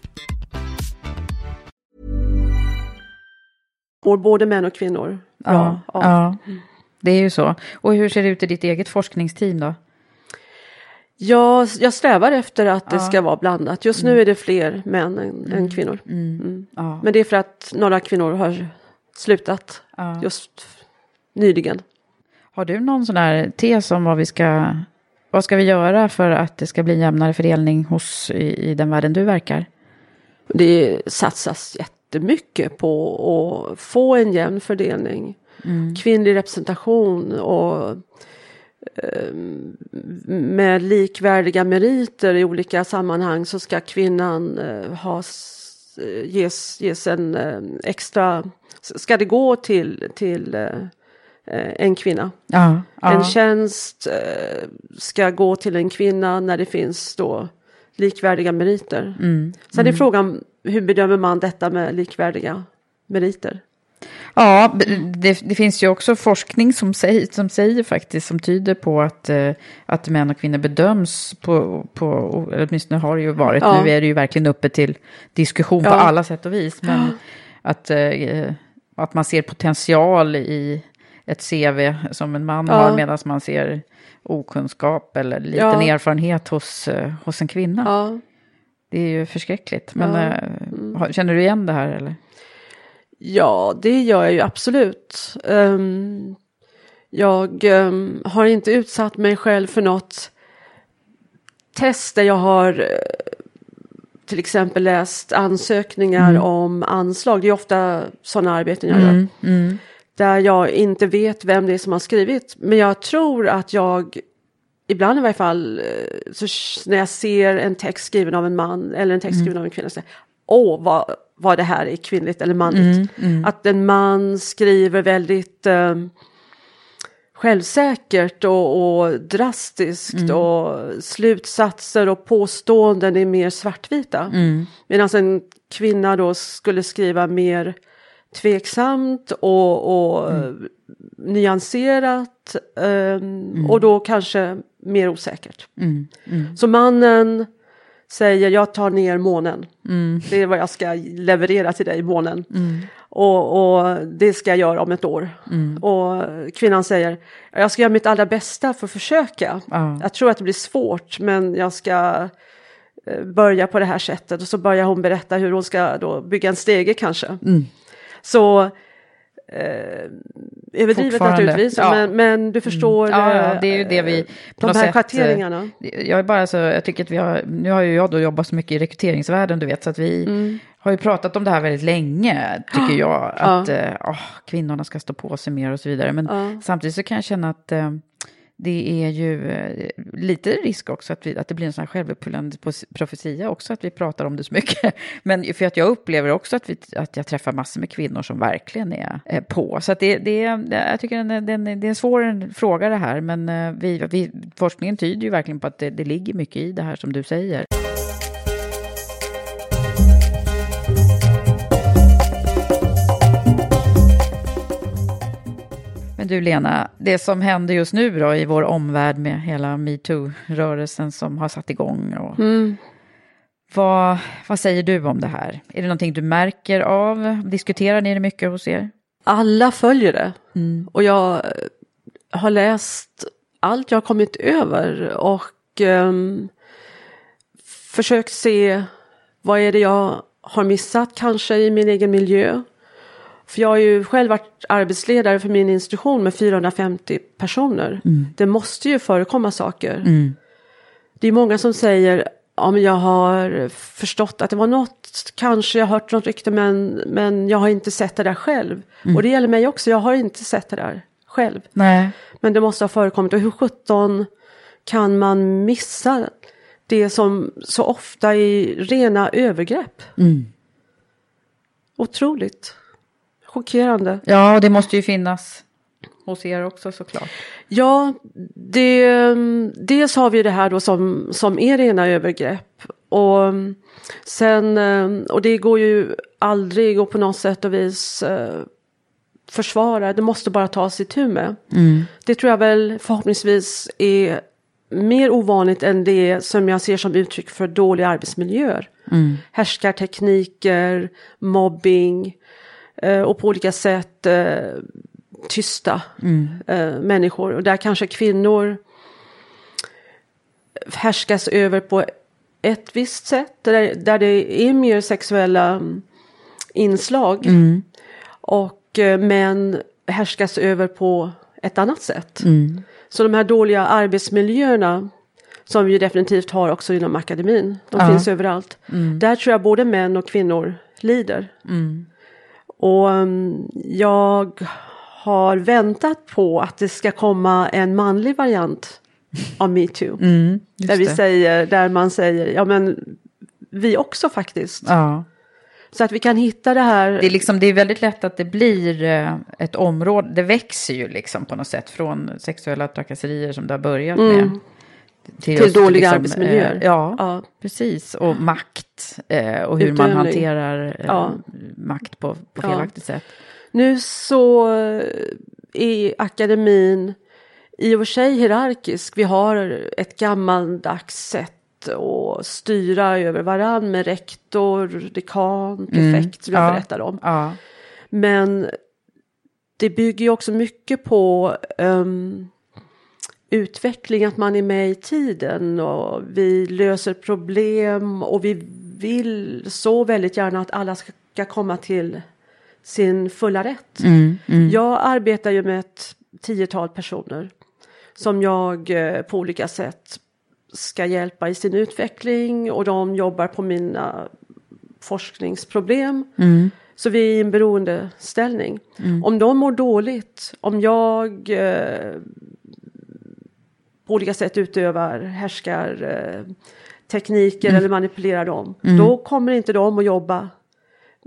mår både män och kvinnor bra. Ja, ja, det är ju så. Och hur ser det ut i ditt eget forskningsteam då? Jag, jag strävar efter att det Ja. ska vara blandat. Just nu är det fler män än, än kvinnor. Mm. Ja. Men det är för att några kvinnor har slutat Ja. just nyligen. Har du någon sån där tes om vad vi ska, vad ska vi göra för att det ska bli en jämnare fördelning hos, i, i den världen du verkar? Det satsas jättemycket på att få en jämn fördelning. Kvinnlig representation och ehm, med likvärdiga meriter i olika sammanhang så ska kvinnan eh, ha, eh, ges, ges en eh, extra, ska det gå till, till eh, eh, en kvinna. Ja, ja. En tjänst eh, ska gå till en kvinna när det finns då likvärdiga meriter. Mm, Sen är frågan hur bedömer man detta med likvärdiga meriter? Ja, det, det finns ju också forskning som säger, som säger faktiskt, som tyder på att, eh, att män och kvinnor bedöms på, på eller åtminstone har det ju varit, Ja. nu är det ju verkligen uppe till diskussion på Ja. alla sätt och vis, men att, eh, att man ser potential i ett CV som en man Ja. har, medan man ser okunskap eller liten Ja. erfarenhet hos, eh, hos en kvinna. Det är ju förskräckligt, men Ja. har- känner du igen det här eller? Ja, det gör jag ju absolut. Ehm, jag ehm, har inte utsatt mig själv för något test där jag har eh, till exempel läst ansökningar om anslag. Det är ofta sådana arbeten jag gör. Där jag inte vet vem det är som har skrivit. Men jag tror att jag, ibland i varje fall, eh, så när jag ser en text skriven av en man eller en text skriven av en kvinna, så åh vad, vad det här är kvinnligt eller manligt. Att en man skriver väldigt eh, självsäkert och, och drastiskt och slutsatser och påståenden är mer svartvita. Medan en kvinna då skulle skriva mer tveksamt och, och mm. nyanserat um, mm. och då kanske mer osäkert. Mm. Mm. Så mannen säger jag tar ner månen. Mm. Det är vad jag ska leverera till dig, månen. Mm. Och, och, det ska jag göra om ett år. Mm. Och kvinnan säger jag ska göra mitt allra bästa för att försöka. Jag tror att det blir svårt men jag ska eh, börja på det här sättet. Och så börjar hon berätta hur hon ska då bygga en stege kanske. Mm. Så eh, överdrivet naturligtvis, ja. men, men, du förstår. Mm. Ja, ja, det är ju det vi... De här sätt, schatteringarna. Jag, är bara så, jag tycker att vi har, nu har ju jag då jobbat så mycket i rekryteringsvärlden, du vet, så att vi mm. har ju pratat om det här väldigt länge, tycker jag. Att ja. oh, kvinnorna ska stå på sig mer och så vidare. Men samtidigt så kan jag känna att äh, det är ju eh, lite risk också att, vi, att det blir en sån här självuppfyllande profetia också, att vi pratar om det så mycket. Men för att jag upplever också att, vi, att jag träffar massor med kvinnor som verkligen är eh, på. Så att det, det, jag tycker det, det, det är en svår fråga det här, men eh, vi, vi, forskningen tyder ju verkligen på att det, det ligger mycket i det här som du säger. Du Lena, det som händer just nu då i vår omvärld med hela metoo-rörelsen som har satt igång. Och mm. vad, vad säger du om det här? Är det någonting du märker av? Diskuterar ni det mycket hos er? Alla följer det. Mm. Och jag har läst allt jag har kommit över och um, försökt se vad är det jag har missat kanske i min egen miljö. För jag har ju själv varit arbetsledare för min institution med 450 personer. Mm. Det måste ju förekomma saker. Mm. Det är många som säger ja, men jag har förstått att det var något, kanske jag har hört något rykte men, men jag har inte sett det där själv. Mm. Och det gäller mig också, jag har inte sett det där själv. Nej. Men det måste ha förekommit och hur sjutton kan man missa det som så ofta är rena övergrepp? Mm. Otroligt chockerande. Ja, och det måste ju finnas hos er också såklart. Ja, det, dels har vi det här då som, som är rena övergrepp. Och sen, och det går ju aldrig att på något sätt och vis eh, försvara, det måste bara tas i tur med. Mm. Det tror jag väl förhoppningsvis är mer ovanligt än det som jag ser som uttryck för dåliga arbetsmiljöer. Mm. Härskartekniker, mobbing, Eh, och på olika sätt eh, tysta mm. Eh, människor. Och där kanske kvinnor härskas över på ett visst sätt, där, där det är mer sexuella mm, inslag. Mm. Och män härskas över på ett annat sätt. Mm. Så de här dåliga arbetsmiljöerna som vi definitivt har också inom akademin, de ja. finns överallt. Mm. Där tror jag både män och kvinnor lider. Mm. Och um, jag har väntat på att det ska komma en manlig variant av metoo. Mm, där, vi säger, där man säger, ja men vi också faktiskt. Ja. Så att vi kan hitta det här. Det är, liksom, det är väldigt lätt att det blir eh, ett område, det växer ju liksom på något sätt från sexuella trakasserier som det har börjat mm. med. Till, till dåliga liksom, arbetsmiljöer. Eh, ja, ja, precis. Och makt eh, och hur Utövning. man hanterar eh, ja. makt på, på felaktigt ja. sätt. Nu så är akademin i och för sig hierarkisk. Vi har ett gammaldags sätt att styra över varann med rektor, dekan, prefekt mm. som jag ja. berättade om. Men det bygger ju också mycket på um, utveckling, att man är med i tiden och vi löser problem och vi vill så väldigt gärna att alla ska komma till sin fulla rätt. Mm, mm. Jag arbetar ju med ett tiotal personer som jag eh, på olika sätt ska hjälpa i sin utveckling och de jobbar på mina forskningsproblem. Mm. Så vi är i en beroendeställning. Mm. Om de mår dåligt, om jag eh, på olika sätt utövar härskar eh, tekniker mm. eller manipulerar dem. Mm. Då kommer inte de att jobba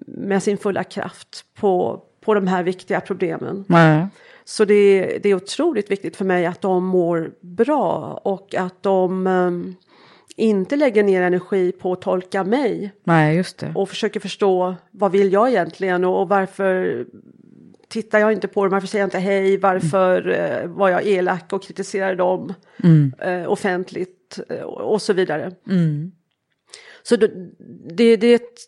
med sin fulla kraft på, på de här viktiga problemen. Nej. Så det, det är otroligt viktigt för mig att de mår bra och att de um, inte lägger ner energi på att tolka mig Nej, och försöker förstå vad vill jag egentligen och, och varför tittar jag inte på dem, varför säger jag inte hej, varför eh, var jag elak och kritiserade dem eh, offentligt eh, och så vidare. Så det, det, det, är ett,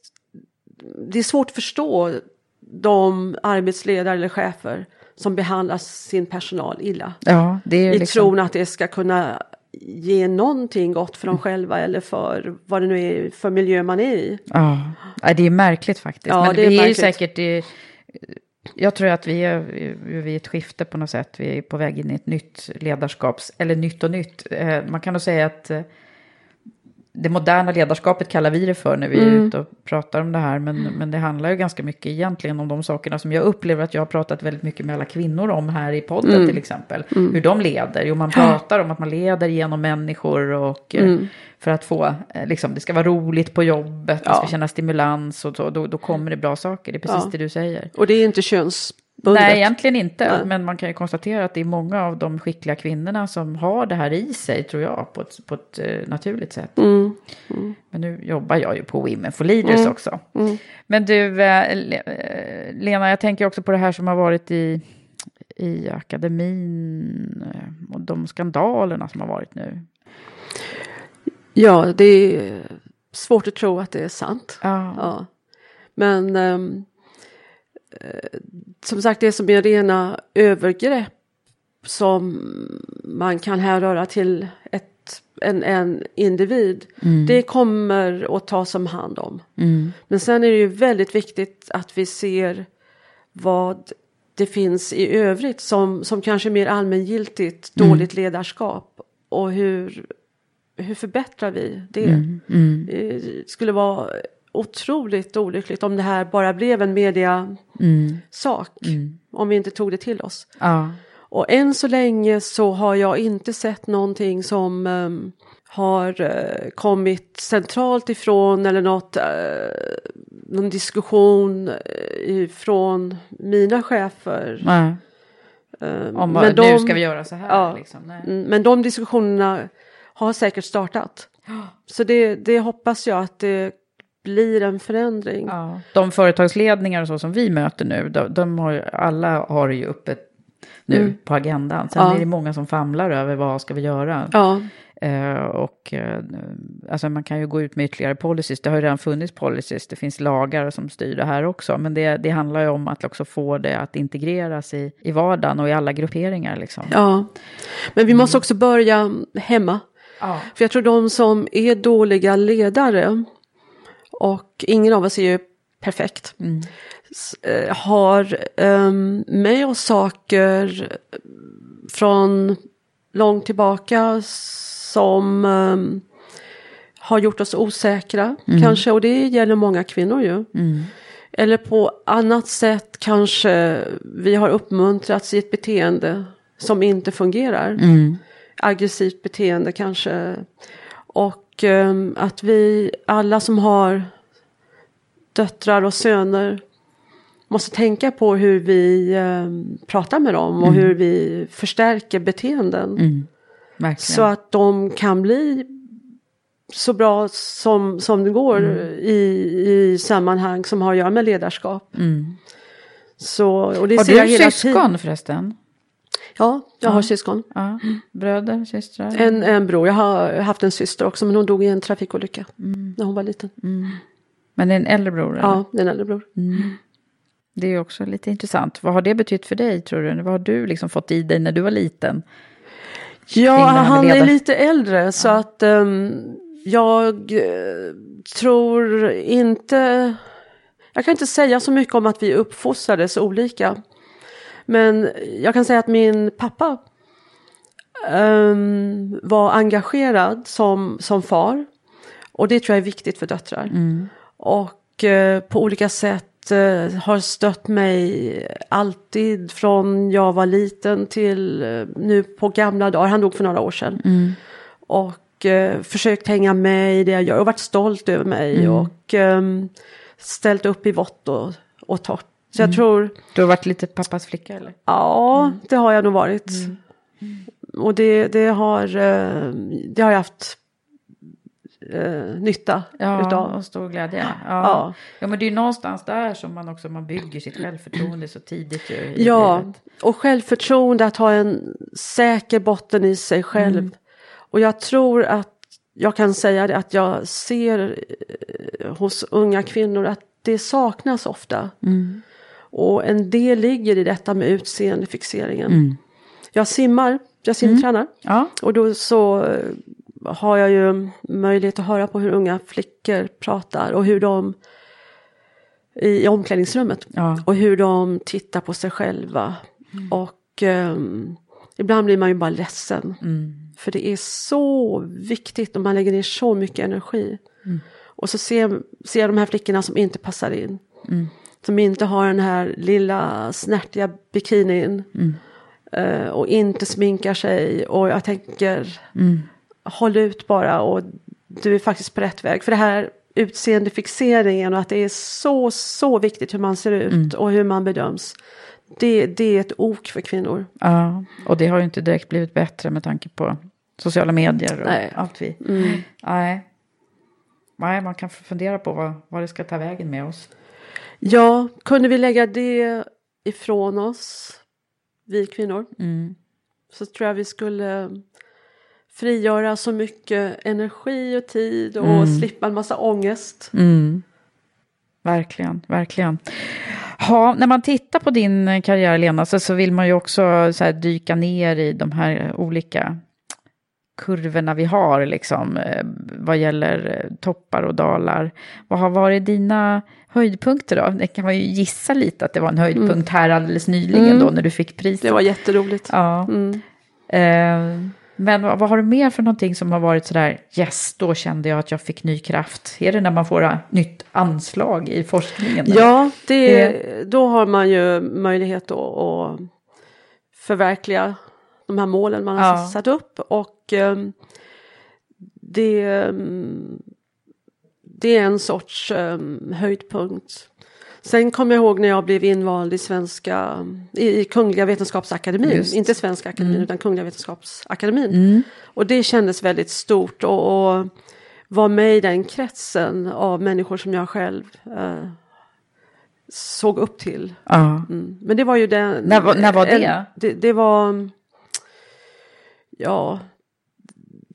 det är svårt att förstå de arbetsledare eller chefer som behandlar sin personal illa. Ja, det I liksom... tron att det ska kunna ge någonting gott för dem själva eller för vad det nu är för miljö man är i. Ja, det är märkligt faktiskt. Ja, Men det är vi är ju säkert... Jag tror att vi är vid ett skifte på något sätt. Vi är på väg in i ett nytt ledarskaps... Eller nytt och nytt. Eh, man kan nog säga att eh, det moderna ledarskapet kallar vi det för när vi är ute och pratar om det här. Men, men det handlar ju ganska mycket egentligen om de sakerna som jag upplever att jag har pratat väldigt mycket med alla kvinnor om här i podden till exempel. Hur de leder. Jo, man pratar om att man leder genom människor och eh, för att få, eh, liksom, det ska vara roligt på jobbet, man ska Ja. känna stimulans och så, då, då kommer det bra saker. Det är precis Ja. det du säger. Och det är inte könsbundet. Nej, egentligen inte. Nej. Men man kan ju konstatera att det är många av de skickliga kvinnorna som har det här i sig, tror jag, på ett, på ett eh, naturligt sätt. Mm. Men nu jobbar jag ju på Women for Leaders också. Men du, eh, eh, Lena, jag tänker också på det här som har varit i, i akademin och de skandalerna som har varit nu. Ja, det är svårt att tro att det är sant. Ja. Ja. Men eh, som sagt, det som är rena övergrepp som man kan härröra till ett, en, en individ, det kommer att tas om hand om. Men sen är det ju väldigt viktigt att vi ser vad det finns i övrigt som, som kanske är mer allmängiltigt dåligt ledarskap och hur, hur förbättrar vi det? Det skulle vara otroligt olyckligt om det här bara blev en media sak. Om vi inte tog det till oss. Ja. Och än så länge så har jag inte sett någonting som ehm, har eh, kommit centralt ifrån eller något, eh, någon diskussion eh, ifrån mina chefer. Nej. Ehm, Om men nu de- ska vi göra så här. Ja. Liksom. Mm, Men de diskussionerna har säkert startat. Så det, det hoppas jag att det blir en förändring. Ja. De företagsledningar och så som vi möter nu, de, de har ju, alla har ju uppe nu på agendan. Sen Ja. är det många som famlar över vad ska vi göra. Ja, Eh, och eh, alltså man kan ju gå ut med ytterligare policies. Det har ju redan funnits policies. Det finns lagar som styr det här också. Men det, det handlar ju om att också få det att integreras i, i vardagen och i alla grupperingar. Liksom. ja. Men vi måste också börja hemma. Ja. För jag tror de som är dåliga ledare och ingen av oss är ju perfekt. s- eh, har um, med oss saker från långt tillbaka som ehm, har gjort oss osäkra kanske. Och det gäller många kvinnor ju. Eller på annat sätt kanske vi har uppmuntrats i ett beteende som inte fungerar. Aggressivt beteende kanske. Och ehm, att vi alla som har döttrar och söner måste tänka på hur vi ehm, pratar med dem och hur vi förstärker beteenden. Verkligen. Så att de kan bli så bra som, som det går i, i sammanhang som har att göra med ledarskap. Så, och det har ser jag du hela syskon tiden. förresten? Ja, jag har syskon. Ja. Bröder, systrar? En, en bror. Jag har haft en syster också men hon dog i en trafikolycka när hon var liten. Men en äldre bror? eller? Ja, det är en äldre bror. Det är också lite intressant. Vad har det betytt för dig tror du? Vad har du liksom fått i dig när du var liten? Ja, det han är lite äldre så att ehm, jag eh, tror inte... Jag kan inte säga så mycket om att vi uppfostrades olika. Men jag kan säga att min pappa ehm, var engagerad som, som far. Och det tror jag är viktigt för döttrar. Och eh, på olika sätt eh, har stött mig alltid från jag var liten till eh, nu på gamla dagar. Han dog för några år sedan. Och eh, försökt hänga med i det jag gör och varit stolt över mig. Och ehm, ställt upp i vått och, och torrt. Så jag tror, Du har varit lite pappas flicka eller? ja det har jag nog varit. Och det, det, har, eh, det har jag haft eh, nytta Ja, utav. och stor glädje. Ja. Ja. Ja. men det är ju någonstans där som man också man bygger sitt självförtroende så tidigt ju Ja, livet. och självförtroende, att ha en säker botten i sig själv. Mm. Och jag tror att jag kan säga det att jag ser eh, hos unga kvinnor att det saknas ofta. Mm. Och en del ligger i detta med utseendefixeringen. Mm. Jag simmar, jag simtränar. Ja. Och då så eh, har jag ju möjlighet att höra på hur unga flickor pratar och hur de i, omklädningsrummet. Ja. Och hur de tittar på sig själva. Och ehm, ibland blir man ju bara ledsen. För det är så viktigt och man lägger ner så mycket energi. Och så ser, ser jag de här flickorna som inte passar in. Som inte har den här lilla snärtiga bikinin. eh, och inte sminkar sig. Och jag tänker, håll ut bara och du är faktiskt på rätt väg. För det här utseendefixeringen och att det är så, så viktigt hur man ser ut och hur man bedöms. Det, det är ett ok för kvinnor. ja, och det har ju inte direkt blivit bättre med tanke på sociala medier och Nej. allt vi... Mm. Nej. Nej, man kan fundera på vad, vad det ska ta vägen med oss. Ja, kunde vi lägga det ifrån oss, vi kvinnor, Mm. så tror jag vi skulle frigöra så mycket energi och tid och Mm. slippa en massa ångest. Mm. Verkligen, verkligen. Ja, när man tittar på din karriär, Lena, så, så vill man ju också så här, dyka ner i de här olika kurvorna vi har, liksom, eh, vad gäller eh, toppar och dalar. Vad har varit dina höjdpunkter då? Det kan man ju gissa lite att det var en höjdpunkt här alldeles nyligen Mm. då, när du fick priset. Det var jätteroligt. Ja. Mm. Eh, men vad, vad har du mer för någonting som har varit sådär, yes, då kände jag att jag fick ny kraft? Är det när man får eh, nytt anslag i forskningen? eller? Ja, det, då har man ju möjlighet att förverkliga de här målen man har Ja. satt upp. Och ehm, det, ehm, det är en sorts um, höjdpunkt. Sen kommer jag ihåg när jag blev invald i svenska, i, i Kungliga Vetenskapsakademin, Just. inte Svenska Akademin utan Kungliga Vetenskapsakademin. Mm. Och det kändes väldigt stort och, och var med i den kretsen av människor som jag själv eh, såg upp till. Ja. Mm. Men det var ju den... När var- när var det? En, det? Det var... Ja...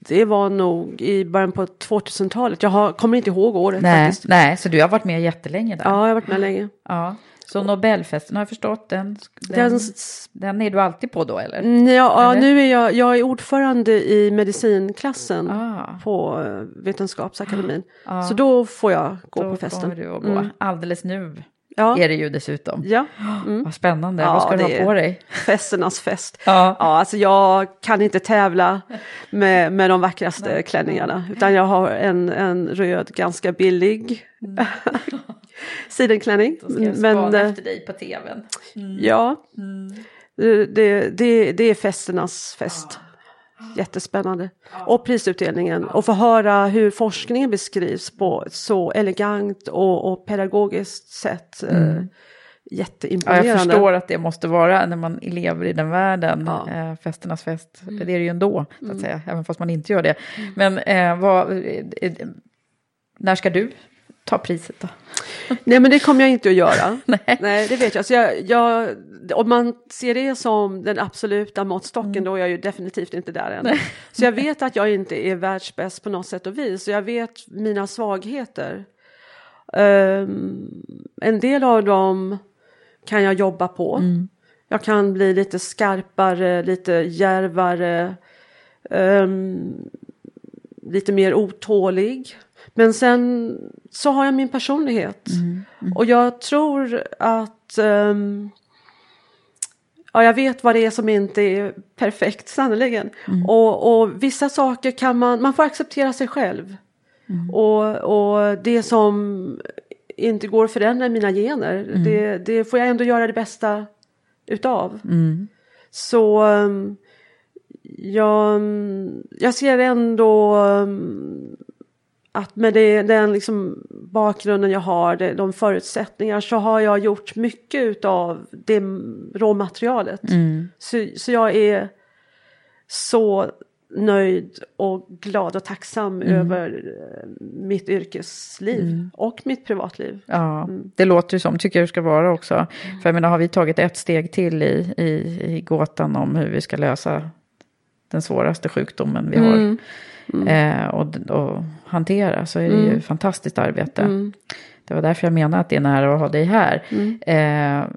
Det var nog i början på 2000-talet. Jag har, kommer inte ihåg året Nej, faktiskt. nej, så du har varit med jättelänge där? Ja, jag har varit med länge. Ja. Så Nobelfesten har jag förstått, den, den, Den, den är du alltid på då eller? Mm, ja, ja, nu är jag, jag är ordförande i medicinklassen Ah. på eh, Vetenskapsakademin. Ah. Så då får jag gå Då på festen. kommer du gå. Mm. Alldeles nu Ja. är det ju dessutom. Ja. Mm. Vad spännande, Ja, vad ska du ha på dig? Festernas fest. Ja. Ja, alltså jag kan inte tävla med, med de vackraste klänningarna. Utan jag har en, en röd, ganska billig sidenklänning. Mm. Då ska jag Men eh, efter dig på tvn. ja, Mm. det, det, det, är festernas fest. Jättespännande. Och prisutdelningen. Och få höra hur forskningen beskrivs på ett så elegant och, och pedagogiskt sätt. eh, Mm. Ja, Jätteimponerande. jag förstår att det måste vara när man lever i den världen, Ja. Mm. eh, festernas fest. Det är det ju ändå, så att säga, även fast man inte gör det. Men eh, vad, eh, eh, när ska du ta priset då? Nej men det kommer jag inte att göra. Nej. Nej det vet jag. Så jag, jag. Om man ser det som den absoluta måttstocken då är jag ju definitivt inte där än. Så jag vet att jag inte är världsbäst på något sätt och vis. Så jag vet mina svagheter. Ehm, en del av dem kan jag jobba på. Jag kan bli lite skarpare, lite järvare. ehm, lite mer otålig. Men sen så har jag min personlighet. Och jag tror att ehm, Ja, jag vet vad det är som inte är perfekt, sannerligen. Och, och vissa saker kan man, man får acceptera sig själv. Och, och det som inte går att förändra mina gener, det, det får jag ändå göra det bästa utav. Så um, jag, jag ser ändå um, att med det, den liksom bakgrunden jag har, de förutsättningar, så har jag gjort mycket utav det råmaterialet. Så, så jag är så nöjd och glad och tacksam Mm. över eh, mitt yrkesliv och mitt privatliv. Ja, det låter ju som, tycker jag det ska vara också. För jag menar, har vi tagit ett steg till i, i, i gåtan om hur vi ska lösa den svåraste sjukdomen vi har Eh, och, och hantera så är det ju fantastiskt arbete. Det var därför jag menade att det är nära att ha dig här. Eh,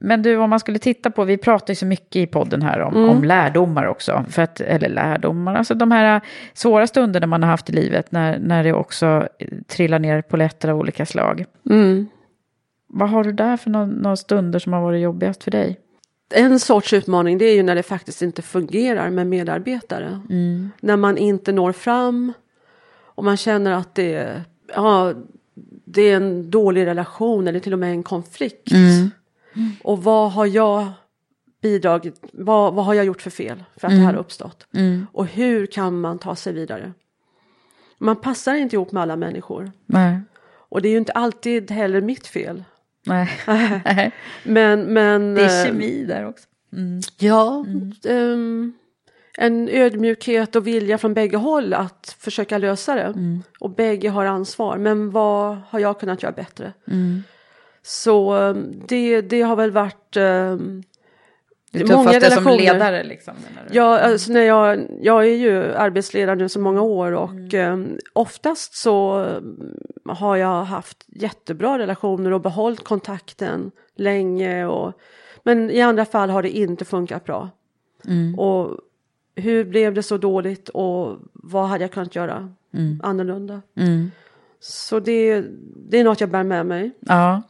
men du, om man skulle titta på, vi pratar ju så mycket i podden här om, om lärdomar också. För att, eller lärdomar, alltså de här svåra stunderna man har haft i livet när, när det också eh, trillar ner poletter av olika slag. Mm. Vad har du där för några stunder som har varit jobbigast för dig? En sorts utmaning det är ju när det faktiskt inte fungerar med medarbetare. När man inte når fram och man känner att det, ja, det är en dålig relation eller till och med en konflikt. Och vad har jag bidragit, vad, vad har jag gjort för fel för att det här har uppstått? Och hur kan man ta sig vidare? Man passar inte ihop med alla människor. Nej. Och det är ju inte alltid heller mitt fel. Nej. Men, men Det är eh, kemi där också. Ja, ehm, en ödmjukhet och vilja från bägge håll att försöka lösa det. Och bägge har ansvar, men vad har jag kunnat göra bättre? Så ehm, det, det har väl varit ehm, Det tuffaste som ledare liksom. Du? Ja, alltså när jag, jag är ju arbetsledare nu så många år och ehm, oftast så har jag haft jättebra relationer och behållit kontakten länge. Och, men i andra fall har det inte funkat bra. Och hur blev det så dåligt och vad hade jag kunnat göra annorlunda? Så det, det är något jag bär med mig. Ja.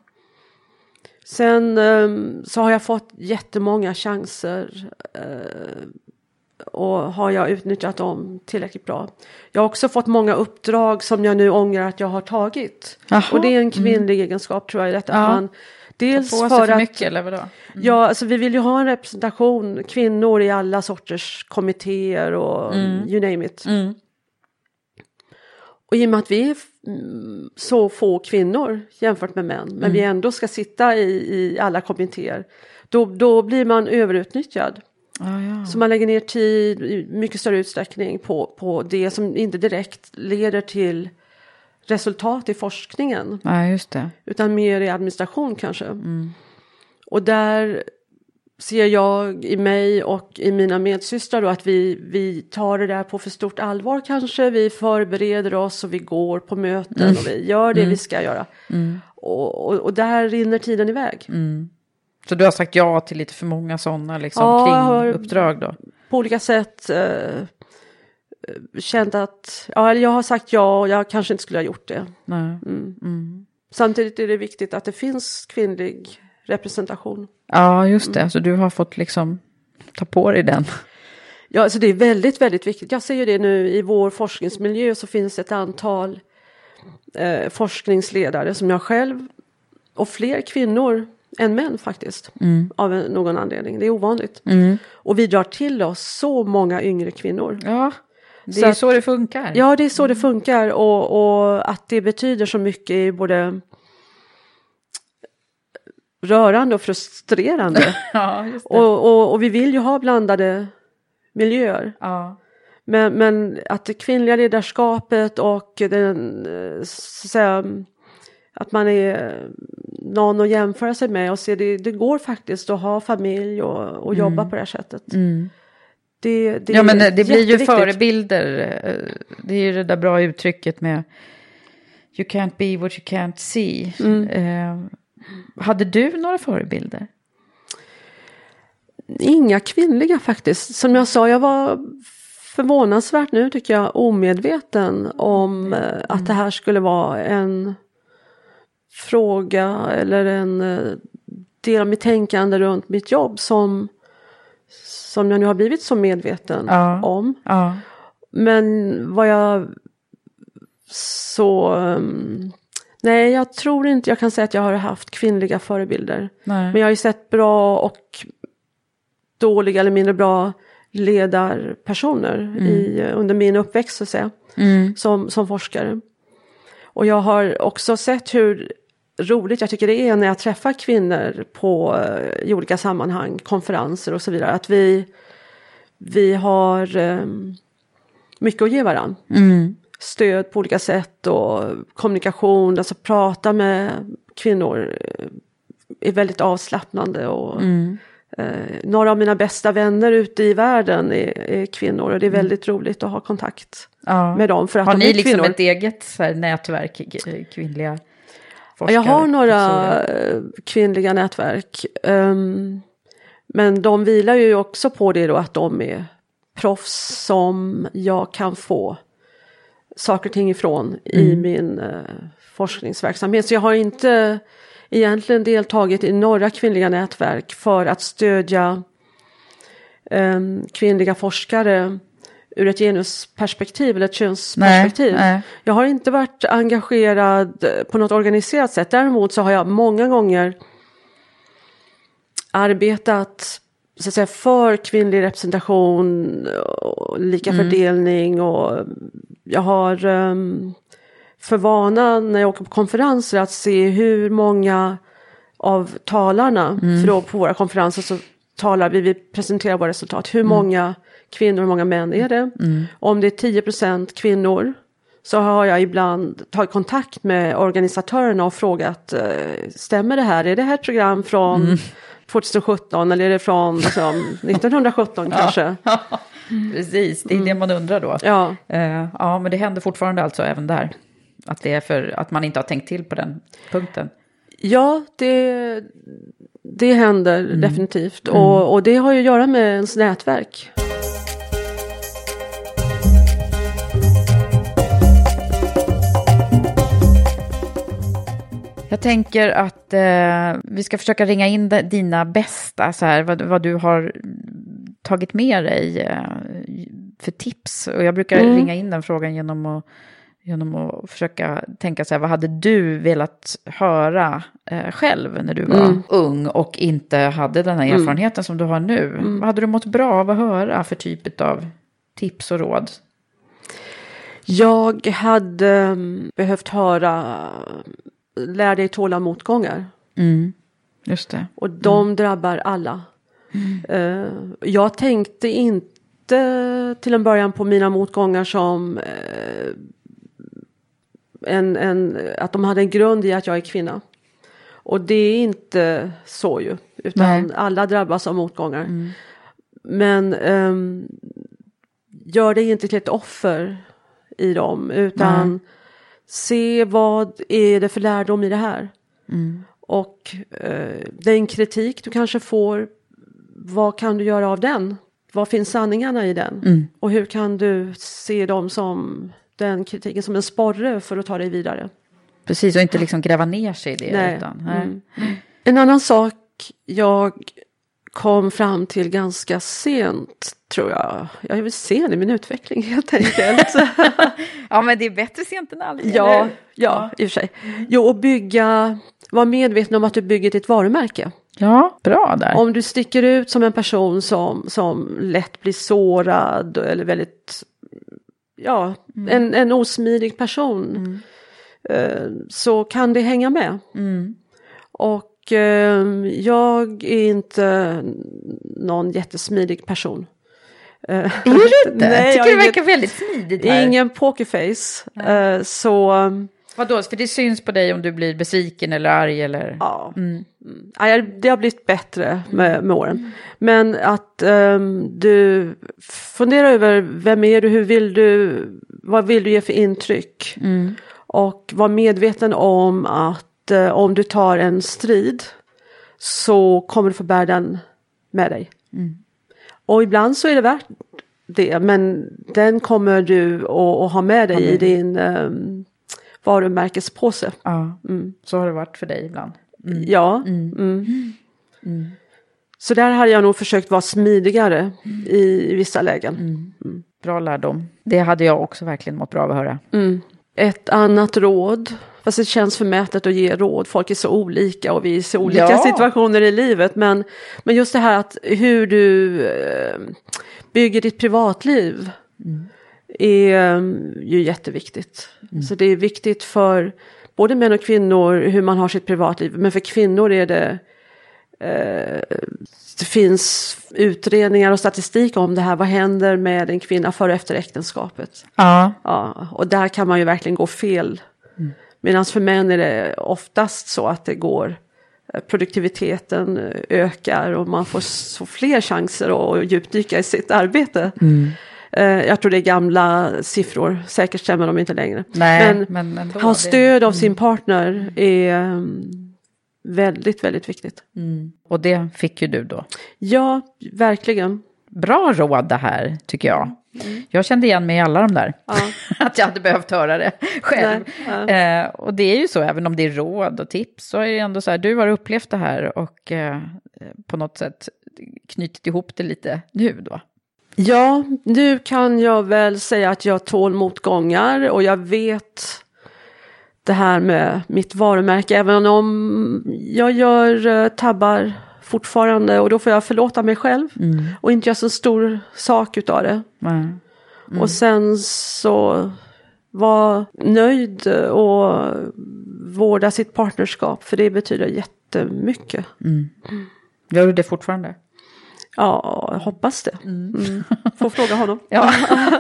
Sen ehm, så har jag fått jättemånga chanser eh, och har jag utnyttjat dem tillräckligt bra. Jag har också fått många uppdrag som jag nu ångrar att jag har tagit. Jaha. Och det är en kvinnlig egenskap tror jag i detta. Ja. Man, dels Få sig för för att mycket eller vadå? Ja, alltså vi vill ju ha en representation, kvinnor i alla sorters kommittéer och you name it. Och i och med att vi är mm, så få kvinnor jämfört med män, men vi ändå ska sitta i, i alla kommittéer, då, då blir man överutnyttjad. Ja, ja. Så man lägger ner tid i mycket större utsträckning på, på det som inte direkt leder till resultat i forskningen ja, just det. utan mer i administration kanske. Och där ser jag i mig och i mina medsystrar då att vi, vi tar det där på för stort allvar kanske. Vi förbereder oss och vi går på möten och vi gör det vi ska göra. Och, och, och där rinner tiden iväg. Så du har sagt ja till lite för många sådana liksom, Ja, jag har- kringuppdrag då? På olika sätt eh, känt att ja, jag har sagt ja och jag kanske inte skulle ha gjort det. Nej. Samtidigt är det viktigt att det finns kvinnlig representation. Ja, just det. Så du har fått liksom ta på dig den. Ja, alltså det är väldigt, väldigt viktigt. Jag ser ju det nu i vår forskningsmiljö så finns ett antal eh, forskningsledare som jag själv och fler kvinnor än män faktiskt. Av en, någon anledning. Det är ovanligt. Och vi drar till oss så många yngre kvinnor. Ja, det Så är att- så det funkar. Ja, det är så det funkar och, och att det betyder så mycket är både rörande och frustrerande. Ja, och, och, och vi vill ju ha blandade miljöer. Ja. Men, men att det kvinnliga ledarskapet och den, eh, så att säga, att man är någon att jämföra sig med och se det, det går faktiskt att ha familj och, och jobba på det här sättet. Det, det ja, men är det blir ju förebilder. eh, Det är ju det där bra uttrycket med You can't be what you can't see. Mm. Eh, hade du några förebilder? Inga kvinnliga faktiskt. Som jag sa, jag var förvånansvärt nu tycker jag omedveten om eh, att det här skulle vara en fråga eller en eh, del av mitt tänkande runt mitt jobb som, som jag nu har blivit så medveten Ja. om. Ja. Men vad jag så... ehm, nej, jag tror inte jag kan säga att jag har haft kvinnliga förebilder. Nej. Men jag har ju sett bra och dåliga eller mindre bra ledarpersoner i, under min uppväxt så att säga, som, som forskare. Och jag har också sett hur roligt jag tycker det är när jag träffar kvinnor på, eh, i olika sammanhang, konferenser och så vidare, att vi, vi har ehm, mycket att ge varandra. Mm. Stöd på olika sätt och kommunikation, alltså prata med kvinnor eh, är väldigt avslappnande. Och, Mm. eh, några av mina bästa vänner ute i världen är, är kvinnor och det är väldigt roligt att ha kontakt Ja. med dem. För att Har de ni är liksom kvinnor. ett eget så här, nätverk, k- kvinnliga forskare? Jag har några kvinnliga nätverk. ehm, men de vilar ju också på det då att de är proffs som jag kan få saker och ting ifrån i Mm. min eh, forskningsverksamhet. Så jag har inte egentligen deltagit i några kvinnliga nätverk för att stödja ehm, kvinnliga forskare ur ett genusperspektiv eller ett könsperspektiv. Nej, nej. Jag har inte varit engagerad på något organiserat sätt. Däremot så har jag många gånger arbetat så att säga, för kvinnlig representation och lika fördelning och jag har um, för vana när jag åker på konferenser att se hur många av talarna, för då på våra konferenser så talar vi, vi presenterar våra resultat, hur många kvinnor och hur många män är det? Om det är 10% kvinnor så har jag ibland tagit kontakt med organisatörerna och frågat, eh, stämmer det här? Är det här ett program från 2017 eller är det från liksom, 1917 kanske? Precis, det är det man undrar då. Ja. Eh, ja, men det händer fortfarande alltså även där. Att det är för att man inte har tänkt till på den punkten. Ja, det, det händer definitivt. Och, och det har ju att göra med ens nätverk. Jag tänker att eh, vi ska försöka ringa in dina bästa, så här, vad, vad du har tagit med dig eh, för tips. Och jag brukar Mm. ringa in den frågan genom att, genom att försöka tänka så här, vad hade du velat höra eh, själv när du var Mm. ung och inte hade den här erfarenheten som du har nu? Mm. Vad hade du mått bra av att höra för typ av tips och råd? Jag hade mm, behövt höra Lär dig tåla motgångar. Mm. Just det. Och de drabbar alla. Eh, jag tänkte inte till en början på mina motgångar som eh, en, en, att de hade en grund i att jag är kvinna. Och det är inte så ju, utan Nej. alla drabbas av motgångar. Men ehm, gör dig inte till ett offer i dem, utan se vad är det för lärdom i det här. Och eh, den kritik du kanske får, vad kan du göra av den? Vad finns sanningarna i den? Och hur kan du se dem som den kritiken som en sporre för att ta dig vidare? Precis, och inte liksom gräva ner sig i det. Nej. Utan, nej. Mm. En annan sak jag kom fram till ganska sent, tror jag. Jag är väl sen i min utveckling helt enkelt. Ja, men det är bättre sent än aldrig. ja, eller? ja, i och för sig. Jo, och bygga, vara medveten om att du bygger ditt varumärke. ja, bra där. Om du sticker ut som en person som, som lätt blir sårad eller väldigt, ja, en, en osmidig person. eh, Så kan det hänga med. Och eh, jag är inte någon jättesmidig person. Är du inte? Nej, jag tycker det verkar väldigt smidigt här. Ingen pokerface. Eh, Så Vadå, för det syns på dig om du blir besviken eller arg eller? Ja, mm. Ja, det har blivit bättre med, med åren. Men att ehm, du funderar över vem är du, hur vill du, vad vill du ge för intryck? Och var medveten om att eh, om du tar en strid så kommer du få bära den med dig. Och ibland så är det värt det, men den kommer du att, att ha med dig i din um, varumärkespåse. Ja, så har det varit för dig ibland. Ja. Mm. Så där hade jag nog försökt vara smidigare i vissa lägen. Bra lärdom. Det hade jag också verkligen mått bra av att höra. Ett annat råd, fast det känns förmätet att ge råd, folk är så olika och vi är i så olika Ja. situationer i livet. Men, men just det här att hur du eh, bygger ditt privatliv är eh, ju jätteviktigt. Så det är viktigt för både män och kvinnor hur man har sitt privatliv, men för kvinnor är det Eh, det finns utredningar och statistik om det här. Vad händer med en kvinna före och efter äktenskapet? Ja. Ja, och där kan man ju verkligen gå fel. Mm. Medan för män är det oftast så att det går eh, produktiviteten eh, ökar och man får så fler chanser att djupdyka i sitt arbete. Mm. Eh, Jag tror det är gamla siffror, säkert stämmer de inte längre. Nej, men men ändå, ha det- stöd av sin partner är mm, väldigt, väldigt viktigt. Mm. Och det fick ju du då. Ja, verkligen. Bra råd det här, tycker jag. Jag kände igen mig i alla de där. Ja. att jag hade behövt höra det själv. Nej, Eh, och det är ju så, även om det är råd och tips, så är det ändå så här, du har upplevt det här och eh, på något sätt knutit ihop det lite nu då. Ja, nu kan jag väl säga att jag tål motgångar och jag vet det här med mitt varumärke, även om jag gör eh, tabbar fortfarande och då får jag förlåta mig själv och inte göra så stor sak utav det. Mm. Och sen så vara nöjd och vårda sitt partnerskap, för det betyder jättemycket. Gör du det fortfarande? Ja, jag hoppas det. Mm. Får fråga honom. Ja,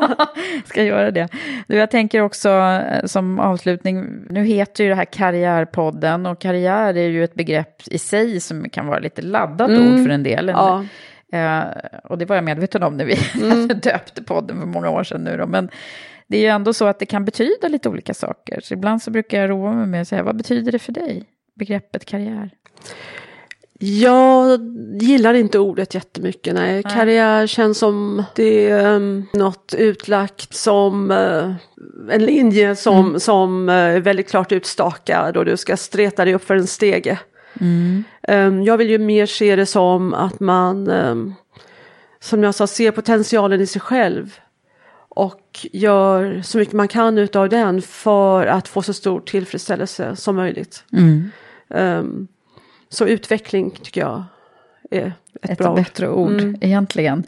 ska göra det. Du, jag tänker också eh, som avslutning, nu heter ju det här Karriärpodden och karriär är ju ett begrepp i sig som kan vara lite laddat ord för en del. Ja. Eh, och det var jag medveten om när vi döpte podden för många år sedan nu då. Men det är ju ändå så att det kan betyda lite olika saker. Så ibland så brukar jag roa mig med att säga, vad betyder det för dig? Begreppet karriär. Jag gillar inte ordet jättemycket. Nej. Karriär känns som det är um, något utlagt som eh, en linje som, som eh, är väldigt klart utstakad och du ska streta dig upp för en stege. Um, jag vill ju mer se det som att man, um, som jag sa, ser potentialen i sig själv och gör så mycket man kan utav den för att få så stor tillfredsställelse som möjligt. Um, så utveckling tycker jag är ett, Ett bra ord. bättre ord egentligen.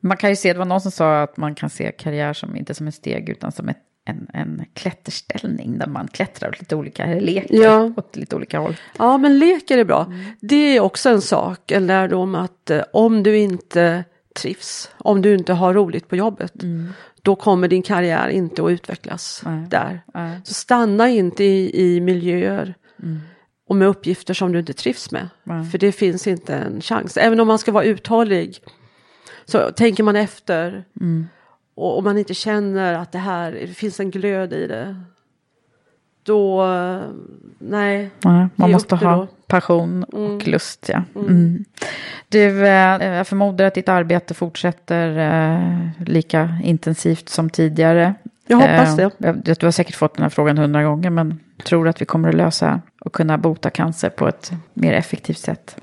Man kan ju se, det var någon som sa att man kan se karriär som inte som ett steg utan som ett, en, en klätterställning där man klättrar åt lite olika, eller leker Ja. åt lite olika håll. Ja, men leker är bra. Det är också en sak, en lärdom att eh, om du inte trivs, om du inte har roligt på jobbet, då kommer din karriär inte att utvecklas Nej. där. Nej. Så stanna inte i, i miljöer och med uppgifter som du inte trivs med. Nej. För det finns inte en chans. Även om man ska vara uthållig så tänker man efter och om man inte känner att det här, det finns en glöd i det, då, nej. Nej, man måste ha då. passion och lust. Ja. Mm. Du, eh, jag förmodar att ditt arbete fortsätter eh, lika intensivt som tidigare. Jag hoppas Eh, det. jag- Du har säkert fått den här frågan hundra gånger, men tror att vi kommer att lösa och kunna bota cancer på ett mer effektivt sätt?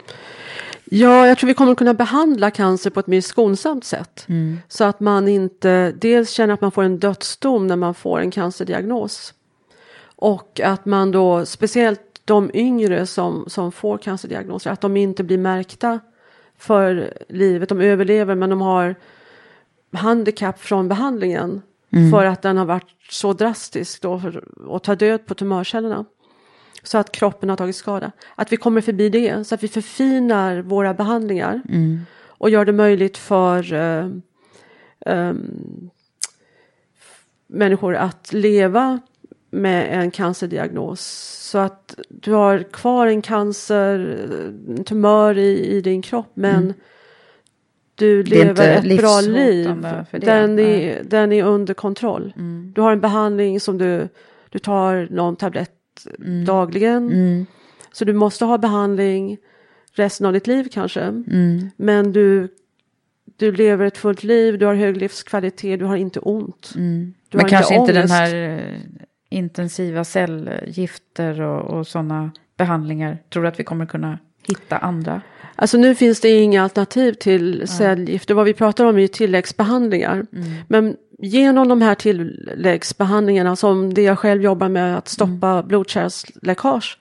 Ja, jag tror vi kommer kunna behandla cancer på ett mer skonsamt sätt. Så att man inte dels känner att man får en dödsdom när man får en cancerdiagnos. Och att man då, speciellt de yngre som, som får cancerdiagnoser, att de inte blir märkta för livet. De överlever men de har handikapp från behandlingen. För att den har varit så drastisk då för att ta död på tumörcellerna. Så att kroppen har tagit skada. Att vi kommer förbi det, så att vi förfinar våra behandlingar. Och gör det möjligt för eh, ehm, människor att leva med en cancerdiagnos. Så att du har kvar en cancer, en tumör i, i din kropp men du är inte lever ett bra liv. Den. Mm. är, den är under kontroll. Du har en behandling som du, du tar någon tablett Mm. dagligen. Så du måste ha behandling resten av ditt liv kanske. Mm. Men du, du lever ett fullt liv, du har hög livskvalitet, du har inte ont. Du Men kanske inte den ångest. här eh, intensiva cellgifter och, och sådana behandlingar. Tror du att vi kommer kunna hitta andra? Alltså nu finns det inga alternativ till cellgifter. Vad vi pratar om är ju tilläggsbehandlingar. Men genom de här tilläggsbehandlingarna som det jag själv jobbar med att stoppa blodkärlsläckage.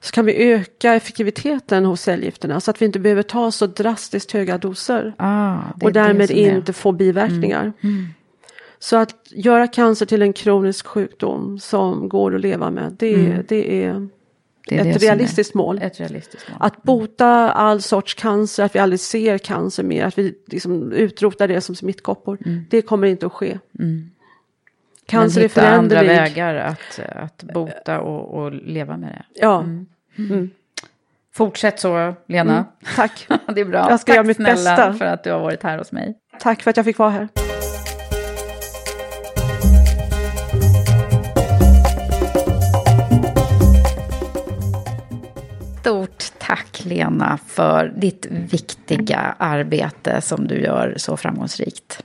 Så kan vi öka effektiviteten hos cellgifterna så att vi inte behöver ta så drastiskt höga doser. Ah, och därmed inte få biverkningar. Så att göra cancer till en kronisk sjukdom som går att leva med, det, det, är, Det är det ett är- realistiskt mål. Ett realistiskt mål. Att bota all sorts cancer, att vi aldrig ser cancer mer, att vi liksom utrotar det som smittkoppor. Det kommer inte att ske. Men Cancer är hitta andra föränderlig. vägar att, att bota och, och leva med det. Ja, Fortsätt så, Lena. Mm, tack. det är bra. Jag ska Tack göra mitt snälla bästa. för att du har varit här hos mig. Tack för att jag fick vara här. Lena för ditt viktiga arbete som du gör så framgångsrikt.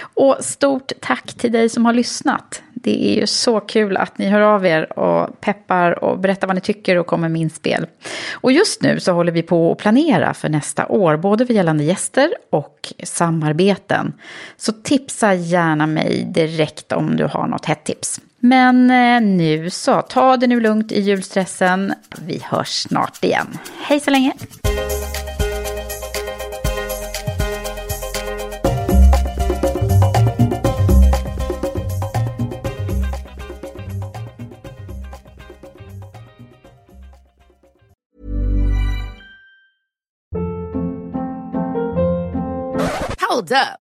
Och stort tack till dig som har lyssnat. Det är ju så kul att ni hör av er och peppar och berättar vad ni tycker och kommer med inspel. Och just nu så håller vi på att planera för nästa år, både för gällande gäster och samarbeten. Så tipsa gärna mig direkt om du har något hett tips. Men eh, nu så, ta det nu lugnt i julstressen. Vi hörs snart igen. Hej så länge! Hold up.